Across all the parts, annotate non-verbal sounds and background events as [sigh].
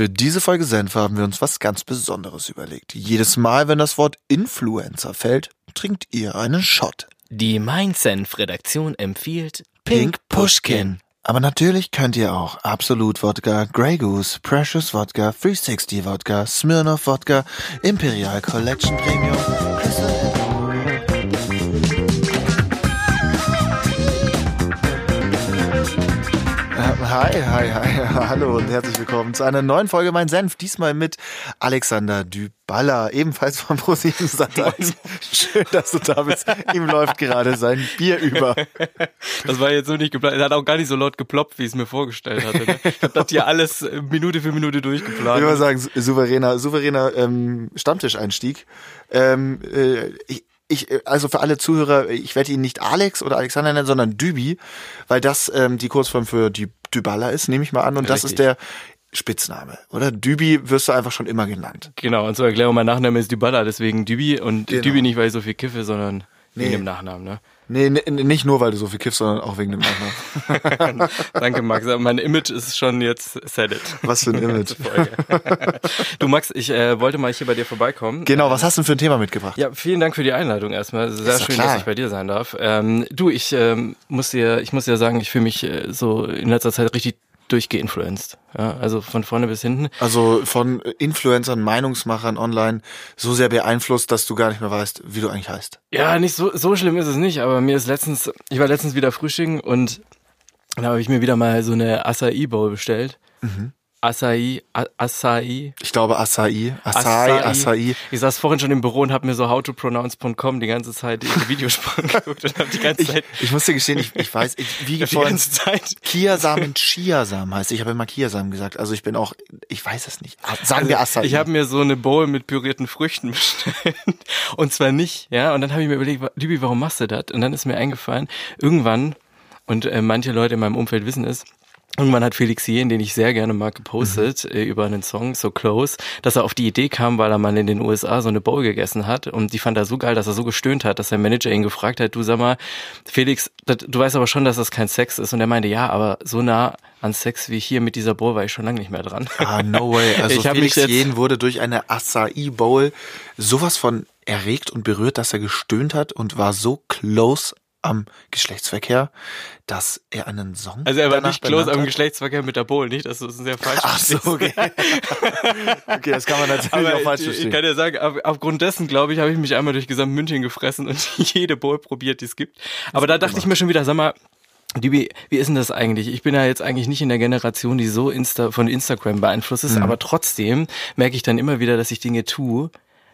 Für diese Folge Senf haben wir uns was ganz Besonderes überlegt. Jedes Mal, wenn das Wort Influencer fällt, trinkt ihr einen Shot. Die Mindsenf-Redaktion empfiehlt Pink Pushkin. Aber natürlich könnt ihr auch Absolut Wodka, Grey Goose, Precious Wodka, 360 Wodka, Smirnoff Wodka, Imperial Collection Premium, Crystal Hi, hi, hi, [laughs] hallo und herzlich willkommen zu einer neuen Folge Mein Senf. Diesmal mit Alexander Dyballa, ebenfalls von ProSieben Sat Schön, dass du da bist. Ihm läuft gerade sein Bier über. Das war jetzt so nicht geplant. Er hat auch gar nicht so laut geploppt, wie ich es mir vorgestellt hatte. Ne? Ich habe das hier alles Minute für Minute durchgeplant. Ich würde sagen, souveräner, souveräner ähm, Stammtischeinstieg. Ähm, äh, ich, ich, also für alle Zuhörer, ich werde ihn nicht Alex oder Alexander nennen, sondern Dübi, weil das ähm, die Kurzform für die Dybala ist, nehme ich mal an. Und Richtig. das ist der Spitzname, oder? Dübi wirst du einfach schon immer genannt. Genau, und zur Erklärung, mein Nachname ist Dybala, deswegen Dübi und genau. Dübi nicht, weil ich so viel kiffe, sondern nee. wegen dem Nachnamen, ne? Nee, nicht nur, weil du so viel kiffst, sondern auch wegen dem Nachnamen. [laughs] Danke, Max. Mein Image ist schon jetzt set it. Was für ein Image. [laughs] du, Max, ich äh, wollte mal hier bei dir vorbeikommen. Genau, was hast du denn für ein Thema mitgebracht? Ja, vielen Dank für die Einladung erstmal. Sehr schön, klar. dass ich bei dir sein darf. Ähm, du, ich ähm, muss dir, ich muss dir sagen, ich fühle mich äh, so in letzter Zeit richtig durchgeinfluenced. Ja, also von vorne bis hinten. Also von Influencern, Meinungsmachern online so sehr beeinflusst, dass du gar nicht mehr weißt, wie du eigentlich heißt. Ja, nicht so, so schlimm ist es nicht, aber mir ist letztens, ich war letztens wieder frühstücken und dann habe ich mir wieder mal so eine Acai Bowl bestellt. Mhm. Acai, Acai. Ich glaube Acai, Acai, Acai. Ich saß vorhin schon im Büro und habe mir so howtopronounce.com die ganze Zeit die Videospuren [laughs] geguckt und habe die ganze Zeit. Ich, ich muss dir gestehen, ich, ich weiß, ich wiege [laughs] die ganze Zeit. Kiasamen Chiasamen heißt. Ich habe immer Kiasamen gesagt. Also ich bin auch, ich weiß es nicht. Sagen also, wir Acai. Ich habe mir so eine Bowl mit pürierten Früchten [laughs] bestellt und zwar nicht, ja. Und dann habe ich mir überlegt, Libi, warum machst du das? Und dann ist mir eingefallen, irgendwann und äh, manche Leute in meinem Umfeld wissen es, Irgendwann hat Felix Jen, den ich sehr gerne mag, gepostet mhm. äh, über einen Song So Close, dass er auf die Idee kam, weil er mal in den USA so eine Bowl gegessen hat und die fand er so geil, dass er so gestöhnt hat, dass sein Manager ihn gefragt hat, du sag mal, Felix, das, du weißt aber schon, dass das kein Sex ist und er meinte, ja, aber so nah an Sex wie hier mit dieser Bowl war ich schon lange nicht mehr dran. Ah, no way. [laughs] Also ich Felix Jen wurde durch eine Acai Bowl sowas von erregt und berührt, dass er gestöhnt hat und war so close am Geschlechtsverkehr, dass er einen Song. Also er war nicht close am Geschlechtsverkehr mit der Bowl, nicht? Das ist ein sehr falsch. Ach so, okay. [laughs] okay, das kann man natürlich Aber auch falsch verstehen. Ich kann ja sagen, aufgrund dessen, glaube ich, habe ich mich einmal durch gesamt München gefressen und [laughs] jede Bowl probiert, die es gibt. Aber da dachte ich mir schon wieder, sag mal, wie, wie ist denn das eigentlich? Ich bin ja jetzt eigentlich nicht in der Generation, die so Insta, von Instagram beeinflusst ist, mhm. aber trotzdem merke ich dann immer wieder, dass ich Dinge tue,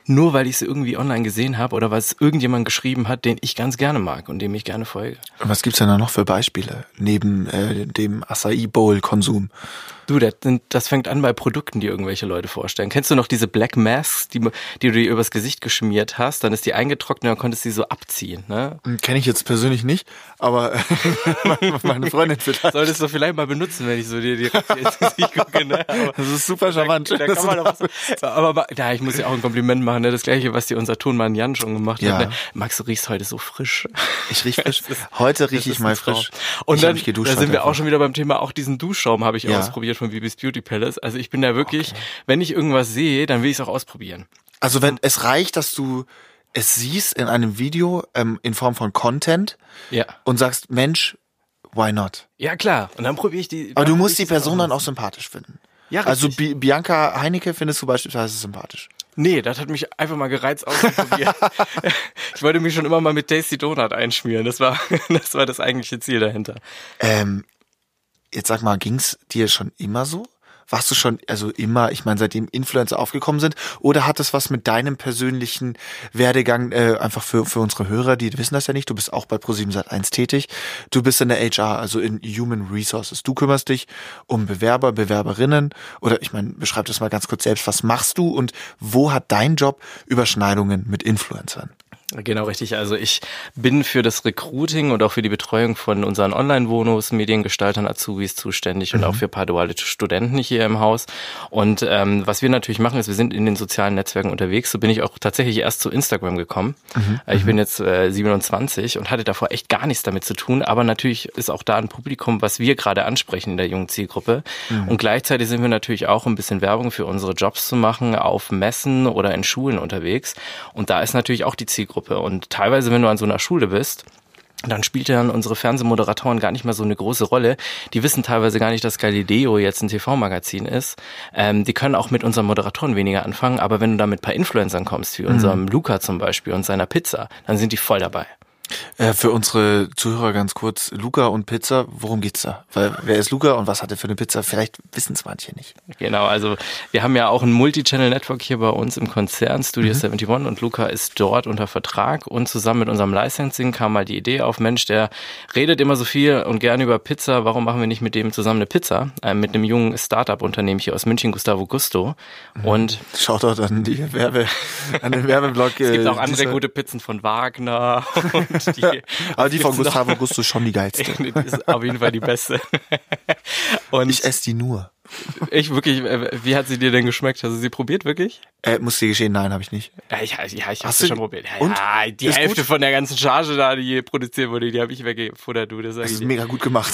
nur weil ich es irgendwie online gesehen habe oder weil es irgendjemand geschrieben hat, den ich ganz gerne mag und dem ich gerne folge. Was gibt's denn da noch für Beispiele neben äh, dem Acai Bowl Konsum? Du, das, das fängt an bei Produkten, die irgendwelche Leute vorstellen. Kennst du noch diese Black Masks, die, die du dir übers Gesicht geschmiert hast? Dann ist die eingetrocknet und dann konntest du sie so abziehen. Ne? Hm, Kenne ich jetzt persönlich nicht, aber [laughs] meine Freundin vielleicht. Solltest du vielleicht mal benutzen, wenn ich so dir direkt ins Gesicht gucke. Ne? Aber [laughs] das ist super charmant. Da, da kann man doch was, aber ja, ich muss dir auch ein Kompliment machen. Ne? Das gleiche, was dir unser Tonmann Jan schon gemacht ja. hat. Ne? Max, du riechst heute so frisch. Ich riech [laughs] frisch. Heute rieche ich mal frisch. Und dann, da sind wir auch schon wieder beim Thema, auch diesen Duschschaum habe ich ja. ausprobiert von Bibis Beauty Palace. Also ich bin da wirklich, okay. wenn ich irgendwas sehe, dann will ich es auch ausprobieren. Also wenn es reicht, dass du es siehst in einem Video ähm, in Form von Content ja. und sagst, Mensch, why not? Ja klar. Und dann probiere ich die. Aber du musst die Person dann auch sympathisch finden. Ja, also richtig. Also Bianca Heinecke findest du beispielsweise sympathisch. Nee, das hat mich einfach mal gereizt auszuprobieren. [laughs] ich wollte mich schon immer mal mit Tasty Donut einschmieren. Das war [laughs] das war das eigentliche Ziel dahinter. Ähm, jetzt sag mal, ging's dir schon immer so? Warst du schon, also immer, ich meine, seitdem Influencer aufgekommen sind, oder hat das was mit deinem persönlichen Werdegang, äh, einfach für, für unsere Hörer, die wissen das ja nicht, du bist auch bei Pro7 Sat1 tätig, du bist in der HR, also in Human Resources. Du kümmerst dich um Bewerber, Bewerberinnen, oder ich meine, beschreib das mal ganz kurz selbst, was machst du und wo hat dein Job Überschneidungen mit Influencern? Genau, richtig. Also ich bin für das Recruiting und auch für die Betreuung von unseren Online-Wohnos, Mediengestaltern, Azubis zuständig mhm. und auch für ein paar duale Studenten hier im Haus. Und ähm, was wir natürlich machen, ist, wir sind in den sozialen Netzwerken unterwegs. So bin ich auch tatsächlich erst zu Instagram gekommen. Mhm. Ich bin mhm. jetzt äh, 27 und hatte davor echt gar nichts damit zu tun. Aber natürlich ist auch da ein Publikum, was wir gerade ansprechen in der jungen Zielgruppe. Mhm. Und gleichzeitig sind wir natürlich auch ein bisschen Werbung für unsere Jobs zu machen auf Messen oder in Schulen unterwegs. Und da ist natürlich auch die Zielgruppe Zielgruppe. Und teilweise, wenn du an so einer Schule bist, dann spielt dann unsere Fernsehmoderatoren gar nicht mehr so eine große Rolle. Die wissen teilweise gar nicht, dass Galileo jetzt ein TV-Magazin ist. Ähm, die können auch mit unseren Moderatoren weniger anfangen, aber wenn du da mit paar Influencern kommst, wie mhm. unserem Luca zum Beispiel und seiner Pizza, dann sind die voll dabei. Äh, für unsere Zuhörer ganz kurz, Luca und Pizza, worum geht's da? Weil wer ist Luca und was hat er für eine Pizza? Vielleicht wissen es manche nicht. Genau, also wir haben ja auch ein Multi-Channel-Network hier bei uns im Konzern, Studio mhm. 71 und Luca ist dort unter Vertrag und zusammen mit unserem Licensing kam mal die Idee auf, Mensch, der redet immer so viel und gerne über Pizza, warum machen wir nicht mit dem zusammen eine Pizza? Äh, mit einem jungen Startup-Unternehmen hier aus München, Gustavo Gusto. Mhm. Und Schaut dort an die Werbe, an den Werbeblock. es gibt auch äh, andere gute Pizzen von Wagner [laughs] und die, Aber die von Gustavo Gusto ist schon die geilste. [laughs] die ist auf jeden Fall die beste. [laughs] Und ich esse die nur. Ich wirklich, äh, wie hat sie dir denn geschmeckt? Hast du sie probiert wirklich? Äh, muss dir geschehen, nein, habe ich nicht. Ja, ich, ja, ich habe sie schon probiert. Ja, und? Ja, die ist Hälfte gut? von der ganzen Charge da, die produziert wurde, die habe ich weggefuttert, du. Das, das ist mega gut gemacht.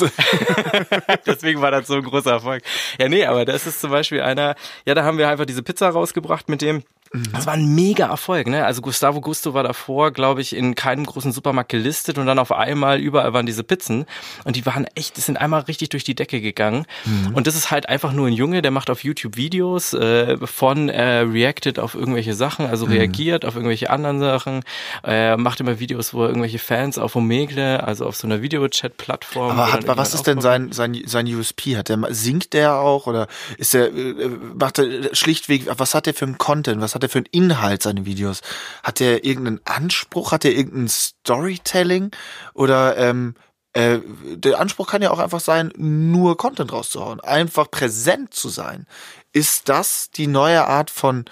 [laughs] Deswegen war das so ein großer Erfolg. Ja, nee, aber das ist zum Beispiel einer, ja, da haben wir einfach diese Pizza rausgebracht mit dem, das war ein mega Erfolg, ne? Also Gustavo Gusto war davor, glaube ich, in keinem großen Supermarkt gelistet und dann auf einmal überall waren diese Pizzen und die waren echt, die sind einmal richtig durch die Decke gegangen. Mhm. Und das ist halt einfach nur ein Junge, der macht auf YouTube Videos äh, von äh, reacted auf irgendwelche Sachen, also mhm. reagiert auf irgendwelche anderen Sachen, äh, macht immer Videos, wo er irgendwelche Fans auf Omegle, also auf so einer Videochat-Plattform. Aber, hat, was ist denn sein, sein, sein USP? Hat der, singt der auch oder ist der, äh, macht er schlichtweg, was hat der für ein Content? Was hat hat er für einen Inhalt seine Videos? Hat er irgendeinen Anspruch? Hat er irgendein Storytelling? Oder ähm, äh, der Anspruch kann ja auch einfach sein, nur Content rauszuhauen, einfach präsent zu sein. Ist das die neue Art von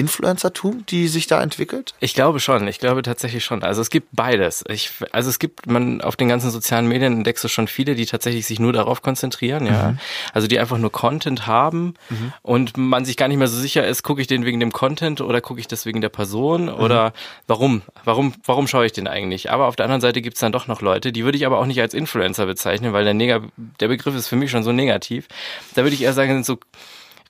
Influencertum, die sich da entwickelt? Ich glaube schon. Ich glaube tatsächlich schon. Also es gibt beides. Ich, also es gibt, man auf den ganzen sozialen Medien entdeckst du schon viele, die tatsächlich sich nur darauf konzentrieren, ja. Mhm. Also die einfach nur Content haben mhm. und man sich gar nicht mehr so sicher ist, gucke ich den wegen dem Content oder gucke ich das wegen der Person mhm. oder warum? Warum, warum schaue ich den eigentlich? Aber auf der anderen Seite gibt es dann doch noch Leute, die würde ich aber auch nicht als Influencer bezeichnen, weil der, Neg der Begriff ist für mich schon so negativ. Da würde ich eher sagen, sind so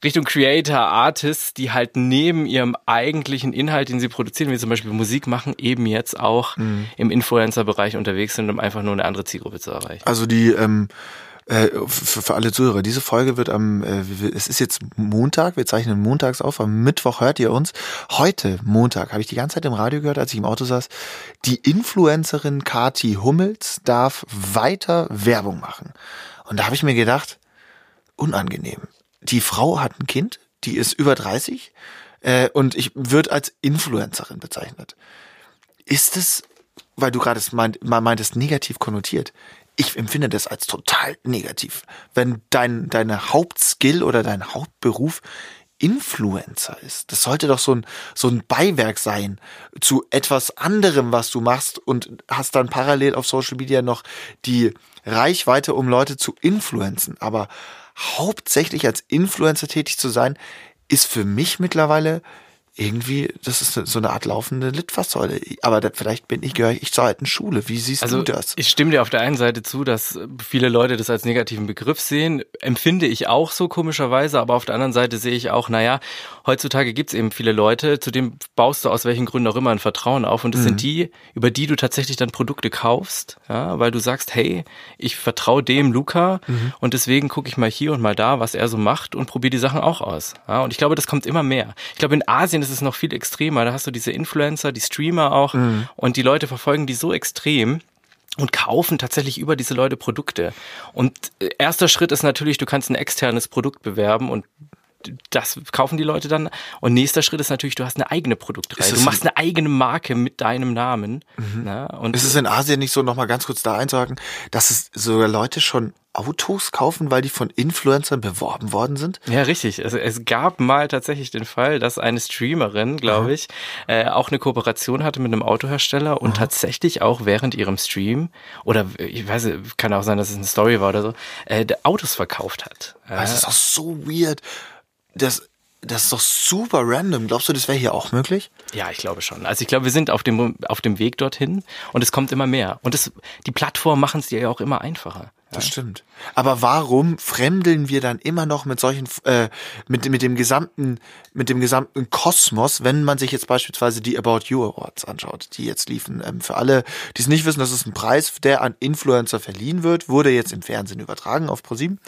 Richtung Creator, Artists, die halt neben ihrem eigentlichen Inhalt, den sie produzieren, wie zum Beispiel Musik machen, eben jetzt auch mhm. im Influencer-Bereich unterwegs sind, um einfach nur eine andere Zielgruppe zu erreichen. Also die ähm äh, für, für alle Zuhörer, diese Folge wird am, äh, es ist jetzt Montag, wir zeichnen montags auf, am Mittwoch hört ihr uns. Heute, Montag, habe ich die ganze Zeit im Radio gehört, als ich im Auto saß, die Influencerin Kati Hummels darf weiter Werbung machen. Und da habe ich mir gedacht, unangenehm die Frau hat ein Kind, die ist über 30 äh, und ich wird als Influencerin bezeichnet. Ist es, weil du gerade meint, meintest, negativ konnotiert? Ich empfinde das als total negativ. Wenn dein, deine Hauptskill oder dein Hauptberuf Influencer ist. Das sollte doch so ein, so ein Beiwerk sein zu etwas anderem, was du machst und hast dann parallel auf Social Media noch die Reichweite, um Leute zu influenzen. Aber hauptsächlich als Influencer tätig zu sein, ist für mich mittlerweile irgendwie, das ist so eine Art laufende Litfaßsäule. Aber da, vielleicht bin ich, gehöre ich zur alten Schule. Wie siehst also, du das? Ich stimme dir auf der einen Seite zu, dass viele Leute das als negativen Begriff sehen. Empfinde ich auch so komischerweise, aber auf der anderen Seite sehe ich auch, naja, heutzutage gibt es eben viele Leute, zu denen baust du aus welchen Gründen auch immer ein Vertrauen auf. Und das mhm. sind die, über die du tatsächlich dann Produkte kaufst, ja, weil du sagst, hey, ich vertraue dem Luca mhm. und deswegen gucke ich mal hier und mal da, was er so macht und probiere die Sachen auch aus. Ja, und ich glaube, das kommt immer mehr. Ich glaube, in Asien ist ist es noch viel extremer. Da hast du diese Influencer, die Streamer auch mhm. und die Leute verfolgen die so extrem und kaufen tatsächlich über diese Leute Produkte. Und äh, erster Schritt ist natürlich, du kannst ein externes Produkt bewerben und das kaufen die Leute dann. Und nächster Schritt ist natürlich, du hast eine eigene Produktreihe. Du machst eine eigene Marke mit deinem Namen. Ne? Und Ist es in Asien nicht so, nochmal ganz kurz da einzuhaken, dass es sogar Leute schon Autos kaufen, weil die von Influencern beworben worden sind? Ja, richtig. Also es gab mal tatsächlich den Fall, dass eine Streamerin, glaube ich, äh, auch eine Kooperation hatte mit einem Autohersteller und tatsächlich auch während ihrem Stream oder ich weiß, kann auch sein, dass es eine Story war oder so, äh, Autos verkauft hat. Das ist doch so weird. Das, das ist doch super random. Glaubst du, das wäre hier auch möglich? Ja, ich glaube schon. Also ich glaube, wir sind auf dem auf dem Weg dorthin und es kommt immer mehr. Und es, die Plattformen machen es dir ja auch immer einfacher. Das stimmt. Aber warum fremdeln wir dann immer noch mit solchen, äh, mit, mit dem gesamten, mit dem gesamten Kosmos, wenn man sich jetzt beispielsweise die About You Awards anschaut, die jetzt liefen. Ähm, für alle, die es nicht wissen, das ist ein Preis, der an Influencer verliehen wird, wurde jetzt im Fernsehen übertragen auf ProSieben.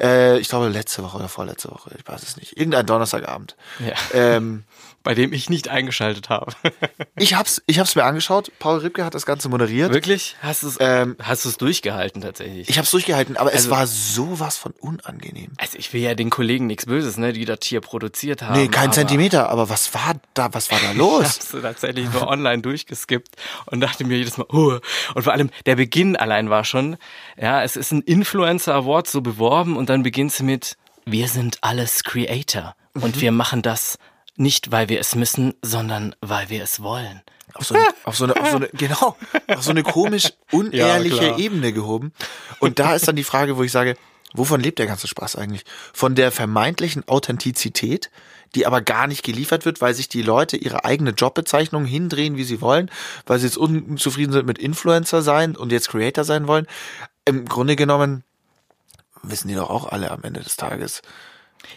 Äh, ich glaube letzte Woche oder vorletzte Woche, ich weiß es nicht. Irgendein Donnerstagabend. Ja. Ähm, [laughs] Bei dem ich nicht eingeschaltet habe. [laughs] ich hab's, ich hab's mir angeschaut. Paul Ripke hat das Ganze moderiert. Wirklich? Hast du es Ähm, hast du es durchgehalten tatsächlich? Ich hab's durchgehalten, aber es Also- war sowas von unangenehm. also ich will ja den Kollegen nichts Böses, ne, die das hier produziert haben. Nee, kein aber Zentimeter, aber was war da, was war da [laughs] Ich los? hab's tatsächlich nur online durchgeskippt und dachte mir jedes Mal, oh. Und vor allem der Beginn allein war schon, ja, es ist ein Influencer Award so beworben und dann beginnt's mit, wir sind alles Creator und wir machen das nicht, weil wir es müssen, sondern weil wir es wollen. Auf so, eine, [laughs] auf so eine, auf so eine, genau, auf so eine komisch [laughs] unehrliche klar. Ebene gehoben. Und da ist dann die Frage, wo ich sage, wovon lebt der ganze Spaß eigentlich? Von der vermeintlichen Authentizität, die aber gar nicht geliefert wird, weil sich die Leute ihre eigene Jobbezeichnung hindrehen, wie sie wollen, weil sie jetzt unzufrieden sind mit Influencer sein und jetzt Creator sein wollen. Im Grunde genommen wissen die doch auch alle am Ende des Tages.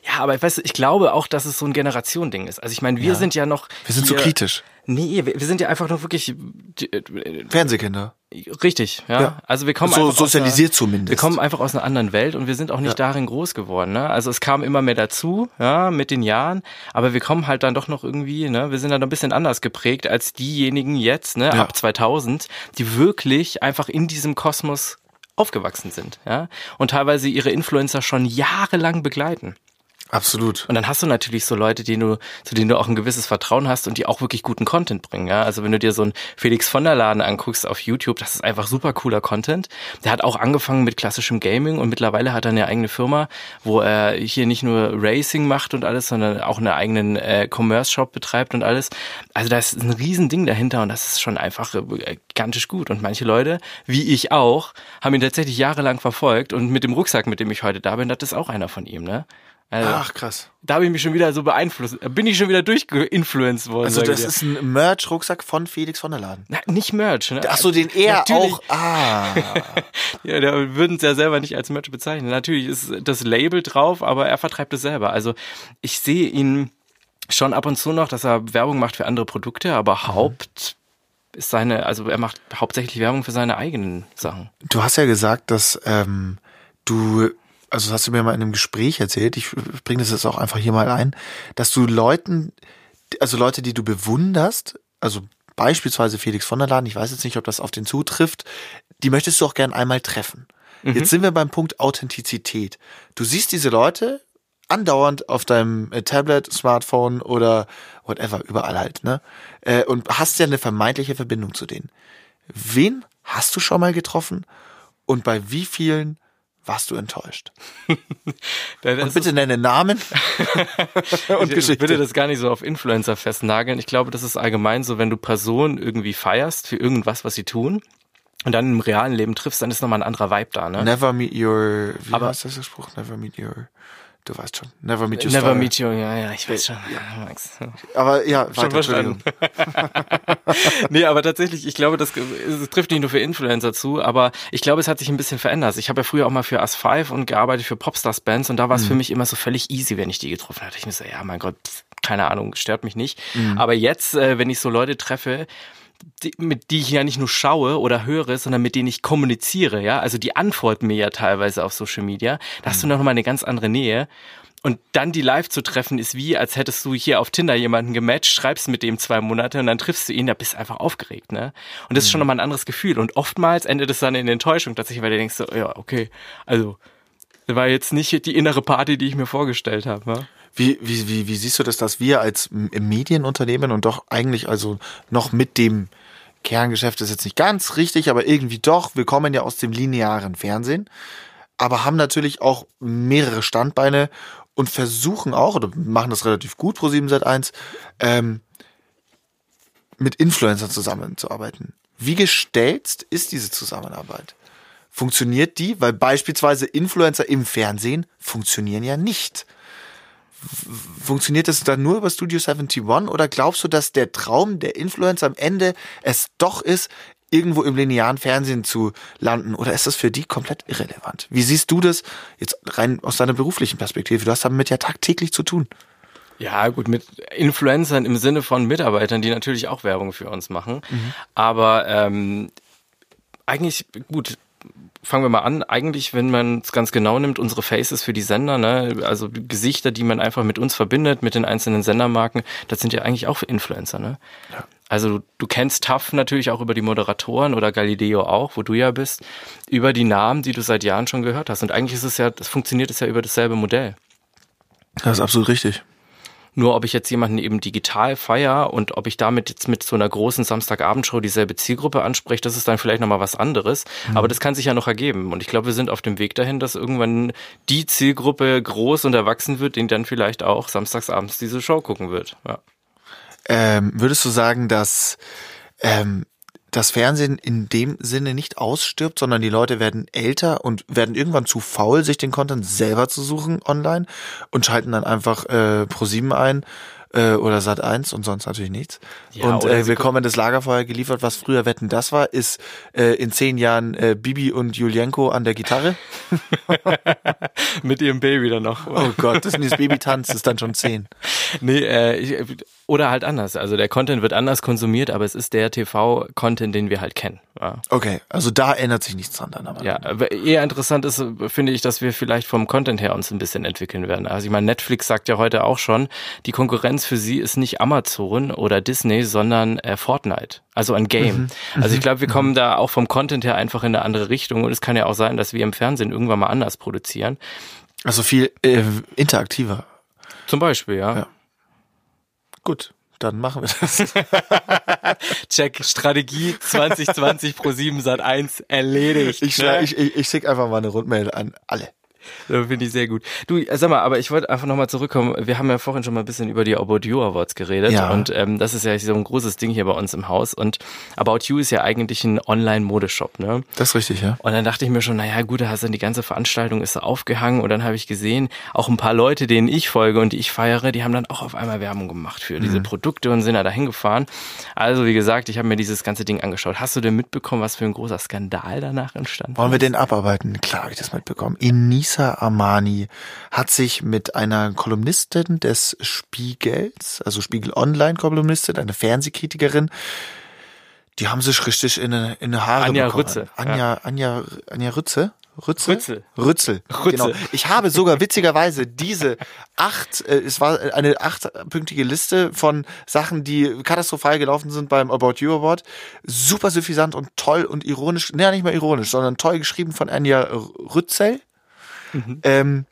Ja, aber ich weiß, ich glaube auch, dass es so ein Generationending ist. Also ich meine, wir sind ja noch. Wir sind so hier- kritisch. Nee, wir, wir sind ja einfach noch wirklich äh, Fernsehkinder. richtig, ja. Ja. Also wir kommen So sozialisiert einer, zumindest. Wir kommen einfach aus einer anderen Welt und wir sind auch nicht darin groß geworden. Ne? Also es kam immer mehr dazu, ja, mit den Jahren, aber wir kommen halt dann doch noch irgendwie, ne, wir sind dann ein bisschen anders geprägt als diejenigen jetzt, ne, Ja. ab 2000, die wirklich einfach in diesem Kosmos aufgewachsen sind, ja, und teilweise ihre Influencer schon jahrelang begleiten. Absolut. Und dann hast du natürlich so Leute, denen du, zu denen du auch ein gewisses Vertrauen hast und die auch wirklich guten Content bringen. Ja? Also wenn du dir so einen Felix von der Laden anguckst auf YouTube, das ist einfach super cooler Content. Der hat auch angefangen mit klassischem Gaming und mittlerweile hat er eine eigene Firma, wo er hier nicht nur Racing macht und alles, sondern auch einen eigenen äh, Commerce-Shop betreibt und alles. Also da ist ein Riesending dahinter und das ist schon einfach äh, gigantisch gut. Und manche Leute, wie ich auch, haben ihn tatsächlich jahrelang verfolgt und mit dem Rucksack, mit dem ich heute da bin, das ist auch einer von ihm, ne? Also, Ach, krass. da habe ich mich schon wieder so beeinflusst, bin ich schon wieder durchgeinfluenced worden. Also das ist ein Merch-Rucksack von Felix von der Laden. Na, nicht Merch, ne? Ach so, den er Natürlich. auch. Ah. [laughs] Ja, der würden es ja selber nicht als Merch bezeichnen. Natürlich ist das Label drauf, aber er vertreibt es selber. Also ich sehe ihn schon ab und zu noch, dass er Werbung macht für andere Produkte, aber Mhm. Haupt ist seine, also er macht hauptsächlich Werbung für seine eigenen Sachen. Du hast ja gesagt, dass ähm, du, also das hast du mir mal in einem Gespräch erzählt, ich bringe das jetzt auch einfach hier mal ein, dass du Leuten, also Leute, die du bewunderst, also beispielsweise Felix von der Laden, ich weiß jetzt nicht, ob das auf den zutrifft, die möchtest du auch gern einmal treffen. Jetzt sind wir beim Punkt Authentizität. Du siehst diese Leute andauernd auf deinem äh, Tablet, Smartphone oder whatever, überall halt, ne? Äh, und hast ja eine vermeintliche Verbindung zu denen. Wen hast du schon mal getroffen und bei wie vielen warst du enttäuscht? [laughs] Und bitte nenne Namen [laughs] und ich Geschichte. würde das gar nicht so auf Influencer festnageln. Ich glaube, das ist allgemein so, wenn du Personen irgendwie feierst für irgendwas, was sie tun und dann im realen Leben triffst, dann ist nochmal ein anderer Vibe da, ne? Never meet your, wie Aber- heißt das Spruch? Never meet your, du weißt schon. Never meet your Never meet you, ja, ja, ich weiß schon. Max. Aber ja, Schon verstanden. [laughs] Nee, aber tatsächlich, ich glaube, das, es trifft nicht nur für Influencer zu, aber ich glaube, es hat sich ein bisschen verändert. Ich habe ja früher auch mal für As5 und gearbeitet für Popstars-Bands und da war es für mich immer so völlig easy, wenn ich die getroffen hatte. Ich mir so, ja, mein Gott, pff, keine Ahnung, stört mich nicht. Aber jetzt, äh, wenn ich so Leute treffe, die, mit die ich ja nicht nur schaue oder höre, sondern mit denen ich kommuniziere, ja, also die antworten mir ja teilweise auf Social Media, da hast du noch mal eine ganz andere Nähe. Und dann die live zu treffen, ist wie, als hättest du hier auf Tinder jemanden gematcht, schreibst mit dem zwei Monate und dann triffst du ihn, da bist du einfach aufgeregt, ne? Und das ist schon nochmal ein anderes Gefühl. Und oftmals endet es dann in Enttäuschung tatsächlich, weil du denkst so, ja, okay, also, das war jetzt nicht die innere Party, die ich mir vorgestellt habe, ne? Wie, wie, wie, wie siehst du das, dass wir als Medienunternehmen und doch eigentlich also noch mit dem Kerngeschäft ist jetzt nicht ganz richtig, aber irgendwie doch. Wir kommen ja aus dem linearen Fernsehen, aber haben natürlich auch mehrere Standbeine und versuchen auch, oder machen das relativ gut pro 7 Sat 1, ähm, mit Influencern zusammenzuarbeiten. Wie gestellt ist diese Zusammenarbeit? Funktioniert die? Weil beispielsweise Influencer im Fernsehen funktionieren ja nicht. Funktioniert das dann nur über Studio 71 oder glaubst du, dass der Traum der Influencer am Ende es doch ist, irgendwo im linearen Fernsehen zu landen? Oder ist das für die komplett irrelevant? Wie siehst du das jetzt rein aus deiner beruflichen Perspektive? Du hast damit ja tagtäglich zu tun. Ja, gut, mit Influencern im Sinne von Mitarbeitern, die natürlich auch Werbung für uns machen. Mhm. Aber ähm, eigentlich, gut, fangen wir mal an. Eigentlich, wenn man es ganz genau nimmt, unsere Faces für die Sender, ne, also Gesichter, die man einfach mit uns verbindet, mit den einzelnen Sendermarken, das sind ja eigentlich auch Influencer, ne? Ja. Also du kennst TAF natürlich auch über die Moderatoren oder Galileo auch, wo du ja bist, über die Namen, die du seit Jahren schon gehört hast. Und eigentlich ist es ja, das funktioniert es ja über dasselbe Modell. Das ist absolut richtig. Nur ob ich jetzt jemanden eben digital feier und ob ich damit jetzt mit so einer großen Samstagabendshow dieselbe Zielgruppe anspreche, das ist dann vielleicht nochmal was anderes. Mhm. Aber das kann sich ja noch ergeben. Und ich glaube, wir sind auf dem Weg dahin, dass irgendwann die Zielgruppe groß und erwachsen wird, die dann vielleicht auch samstagsabends diese Show gucken wird. Ja. Ähm, würdest du sagen, dass ähm, das Fernsehen in dem Sinne nicht ausstirbt, sondern die Leute werden älter und werden irgendwann zu faul, sich den Content selber zu suchen online und schalten dann einfach äh, Pro7 ein äh, oder Sat 1 und sonst natürlich nichts. Ja, und äh, willkommen das Lagerfeuer geliefert, was früher Wetten das war, ist äh, in zehn Jahren äh, Bibi und Julienko an der Gitarre. [laughs] Mit ihrem Baby dann noch. Oh Gott, das, das Baby tanzt, ist dann schon zehn. [laughs] Nee, äh, ich, oder halt anders. Also der Content wird anders konsumiert, aber es ist der TV-Content, den wir halt kennen. Ja. Okay, also da ändert sich nichts dran dann aber. Ja, eher interessant ist, finde ich, dass wir vielleicht vom Content her uns ein bisschen entwickeln werden. Also ich meine, Netflix sagt ja heute auch schon, die Konkurrenz für sie ist nicht Amazon oder Disney, sondern äh, Fortnite. Also ein Game. Mhm. Also ich glaube, wir mhm. kommen da auch vom Content her einfach in eine andere Richtung und es kann ja auch sein, dass wir im Fernsehen irgendwann mal anders produzieren. Also viel äh, interaktiver. Zum Beispiel, ja. ja. Gut, dann machen wir das. [laughs] Check, Strategie 2020 pro 7 Sat 1 erledigt. Ich, ne? ich, ich, ich schicke einfach mal eine Rundmail an alle. [laughs] Finde ich sehr gut. Du, sag mal, aber ich wollte einfach nochmal zurückkommen. Wir haben ja vorhin schon mal ein bisschen über die About You Awards geredet. Ja. Und ähm, das ist ja so ein großes Ding hier bei uns im Haus. Und About You ist ja eigentlich ein Online-Modeshop, ne? Das ist richtig, ja. Und dann dachte ich mir schon, naja, gut, da hast du die ganze Veranstaltung ist aufgehangen. Und dann habe ich gesehen, auch ein paar Leute, denen ich folge und die ich feiere, die haben dann auch auf einmal Werbung gemacht für mhm. diese Produkte und sind da dahin gefahren. Also, wie gesagt, ich habe mir dieses ganze Ding angeschaut. Hast du denn mitbekommen, was für ein großer Skandal danach entstand? Wollen wir den abarbeiten? Klar habe ich das mitbekommen. Enisa Lisa Armani hat sich mit einer Kolumnistin des Spiegels, also Spiegel Online Kolumnistin, eine Fernsehkritikerin, die haben sich richtig in eine, in eine Haare Anja bekommen. Rütze. Anja, ja. Anja, Anja Rütze? Rützel? Rützel. Rützel. Rützel. Genau. Ich habe sogar witzigerweise diese acht, äh, es war eine achtpünktige Liste von Sachen, die katastrophal gelaufen sind beim About You Award. Super suffisant und toll und ironisch, naja, nicht mal ironisch, sondern toll geschrieben von Anja Rützel. Mhm. Ähm,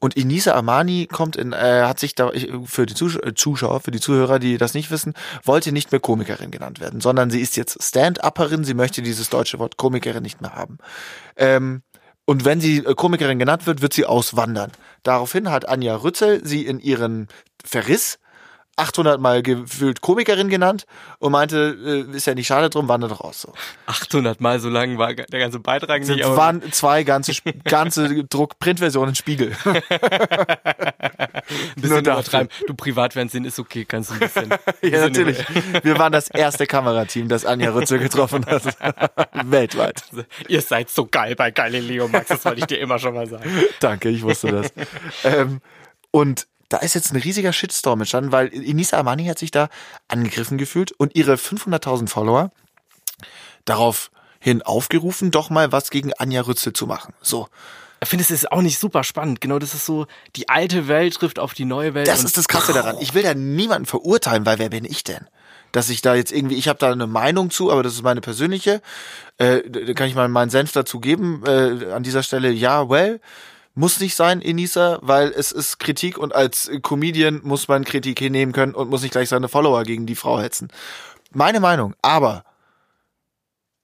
und Inisa Amani kommt in, äh, hat sich da für die äh, Zuschauer, für die Zuhörer, die das nicht wissen, wollte nicht mehr Komikerin genannt werden, sondern sie ist jetzt Stand-Upperin. Sie möchte dieses deutsche Wort Komikerin nicht mehr haben. Ähm, und wenn sie äh, Komikerin genannt wird, wird sie auswandern. Daraufhin hat Anja Rützel sie in ihren Verriss 800 Mal gefühlt Komikerin genannt und meinte, äh, ist ja nicht schade drum, wandert doch aus. So. 800 Mal so lang war der ganze Beitrag nicht. Es waren zwei ganze, ganze Druck-Printversionen Spiegel. [laughs] ein bisschen übertreiben. Du Privatfernsehen ist okay, kannst du ein bisschen. [laughs] ja, natürlich. Wir waren das erste Kamerateam, das Anja Rützel getroffen hat. [laughs] Weltweit. Ihr seid so geil bei Galileo, Max, das wollte ich dir immer schon mal sagen. Danke, ich wusste das. ähm, und da ist jetzt ein riesiger Shitstorm entstanden, weil Inisa Amani hat sich da angegriffen gefühlt und ihre 500.000 Follower daraufhin aufgerufen, doch mal was gegen Anja Rützel zu machen. So. Ich finde, es ist auch nicht super spannend. Genau, das ist so, die alte Welt trifft auf die neue Welt. Das ist das Krasse daran. Ich will da niemanden verurteilen, weil wer bin ich denn? Dass ich da jetzt irgendwie, ich habe da eine Meinung zu, aber das ist meine persönliche. Äh, da kann ich mal meinen Senf dazu geben. Äh, an dieser Stelle, ja, well, Muss nicht sein, Enisa, weil es ist Kritik und als Comedian muss man Kritik hinnehmen können und muss nicht gleich seine Follower gegen die Frau hetzen. Meine Meinung, aber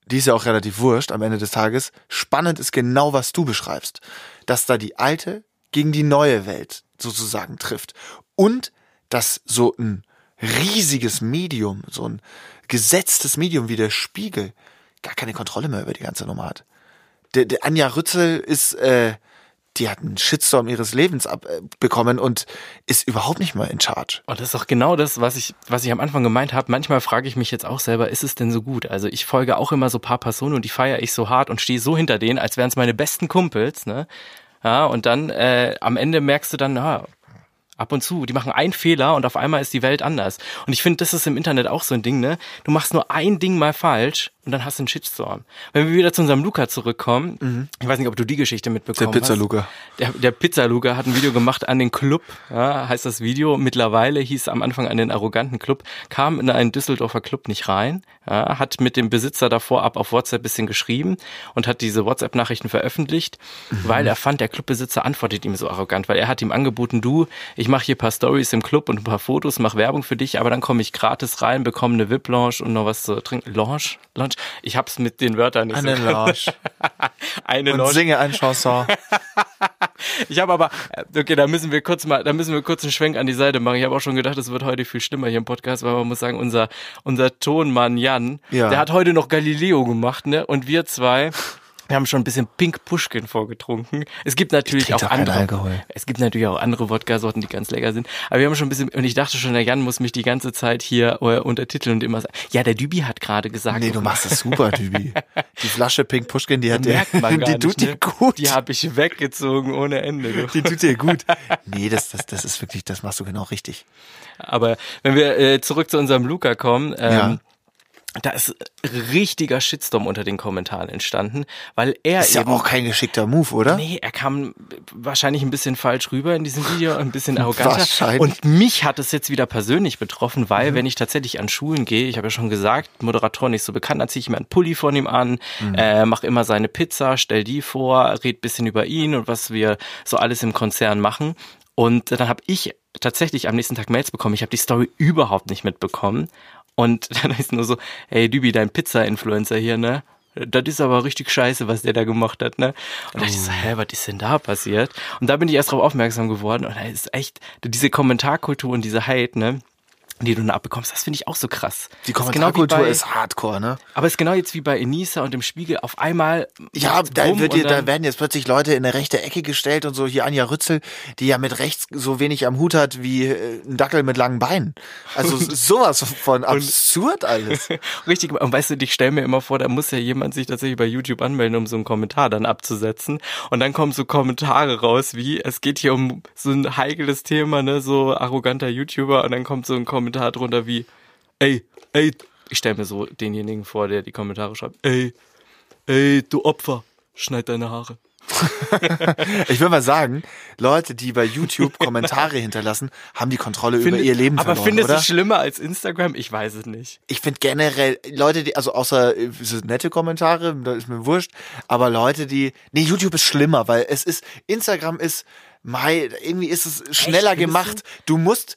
die ist ja auch relativ wurscht am Ende des Tages. Spannend ist genau, was du beschreibst. Dass da die alte gegen die neue Welt sozusagen trifft. Und dass so ein riesiges Medium, so ein gesetztes Medium wie der Spiegel gar keine Kontrolle mehr über die ganze Nummer hat. Der, der Anja Rützel ist, äh, die hat einen Shitstorm ihres Lebens abbekommen äh, und ist überhaupt nicht mehr in Charge. Und das ist doch genau das, was ich, was ich am Anfang gemeint habe. Manchmal frage ich mich jetzt auch selber, ist es denn so gut? Also ich folge auch immer so paar Personen und die feiere ich so hart und stehe so hinter denen, als wären es meine besten Kumpels, ne? Ja, und dann äh, am Ende merkst du dann, na, Ab und zu. Die machen einen Fehler und auf einmal ist die Welt anders. Und ich finde, das ist im Internet auch so ein Ding, ne? Du machst nur ein Ding mal falsch und dann hast du einen Shitstorm. Wenn wir wieder zu unserem Luca zurückkommen, mhm. ich weiß nicht, ob du die Geschichte mitbekommen der Pizza Luca. Der, der Pizza Luca hat ein Video gemacht an den Club, ja, heißt das Video. Mittlerweile hieß am Anfang an den arroganten Club, kam in einen Düsseldorfer Club nicht rein, ja, hat mit dem Besitzer davor ab auf WhatsApp bisschen geschrieben und hat diese WhatsApp-Nachrichten veröffentlicht, mhm. weil er fand, der Clubbesitzer antwortet ihm so arrogant, weil er hat ihm angeboten, du, ich mache hier paar Stories im Club und ein paar Fotos, mache Werbung für dich, aber dann komme ich gratis rein, bekomme eine VIP-Lounge und noch was zu trinken. Lounge? Lounge? Ich hab's mit den Wörtern nicht eine so. Lounge. [laughs] eine und Lounge. singe ein Chanson. [laughs] ich habe aber, okay, da müssen wir kurz mal, da müssen wir kurz einen Schwenk an die Seite machen. Ich habe auch schon gedacht, es wird heute viel schlimmer hier im Podcast, weil man muss sagen, unser, unser Tonmann Jan, ja. der hat heute noch Galileo gemacht, ne? Und wir zwei, wir haben schon ein bisschen Pink Pushkin vorgetrunken. Es gibt natürlich auch andere. Alkohol. Es gibt natürlich auch andere Wodka-Sorten, die ganz lecker sind. Aber wir haben schon ein bisschen, und ich dachte schon, der Jan muss mich die ganze Zeit hier äh, untertiteln und immer sagen, ja, der Dübi hat gerade gesagt. Nee, du machst es super, Dübi. [laughs] Die Flasche Pink Pushkin, die hat der, die [laughs] tut dir ne? gut. Die habe ich weggezogen ohne Ende. Du. Die tut dir gut. [laughs] Nee, das, das, das ist wirklich, das machst du genau richtig. Aber wenn wir äh, zurück zu unserem Luca kommen, ähm, ja da ist richtiger Shitstorm unter den Kommentaren entstanden, weil er ist eben, ja auch kein geschickter Move, oder? Nee, er kam wahrscheinlich ein bisschen falsch rüber in diesem Video, ein bisschen arroganter. Und mich hat es jetzt wieder persönlich betroffen, weil mhm. wenn ich tatsächlich an Schulen gehe, ich habe ja schon gesagt, Moderator nicht so bekannt, dann ziehe ich mir einen Pulli von ihm an, mhm. äh, mache immer seine Pizza, stell die vor, red bisschen über ihn und was wir so alles im Konzern machen. Und dann habe ich tatsächlich am nächsten Tag Mails bekommen. Ich habe die Story überhaupt nicht mitbekommen und [laughs] dann ist nur so, hey Dübi, dein Pizza-Influencer hier, ne? Das ist aber richtig scheiße, was der da gemacht hat, ne? Und da dachte ich so, oh. hä, was ist denn da passiert? Und da bin ich erst drauf aufmerksam geworden und da ist echt diese Kommentarkultur und diese Hate, ne? Die du dann abbekommst, das finde ich auch so krass. Die Kommentarkultur genau ist hardcore, ne? Aber es ist genau jetzt wie bei Enisa und dem Spiegel auf einmal. Ja, da, wird dir, da werden jetzt plötzlich Leute in eine rechte Ecke gestellt und so. Hier Anja Rützel, die ja mit rechts so wenig am Hut hat wie äh, ein Dackel mit langen Beinen. Also sowas von absurd alles. [laughs] Richtig, und weißt du, ich stelle mir immer vor, da muss ja jemand sich tatsächlich bei YouTube anmelden, um so einen Kommentar dann abzusetzen. Und dann kommen so Kommentare raus, wie es geht hier um so ein heikles Thema, ne, so arroganter YouTuber, und dann kommt so ein Kommentar Kommentar drunter wie, ey, ey, ich stelle mir so denjenigen vor, der die Kommentare schreibt, ey, ey, du Opfer, schneid deine Haare. [laughs] ich will mal sagen, Leute, die bei YouTube Kommentare hinterlassen, haben die Kontrolle Find, über ihr Leben aber verloren, Aber findest du es schlimmer als Instagram? Ich weiß es nicht. Ich finde generell Leute, die, also außer nette Kommentare, da ist mir wurscht, aber Leute, die, nee, YouTube ist schlimmer, weil es ist, Instagram ist, Mai, irgendwie ist es schneller Echt, gemacht. Du musst,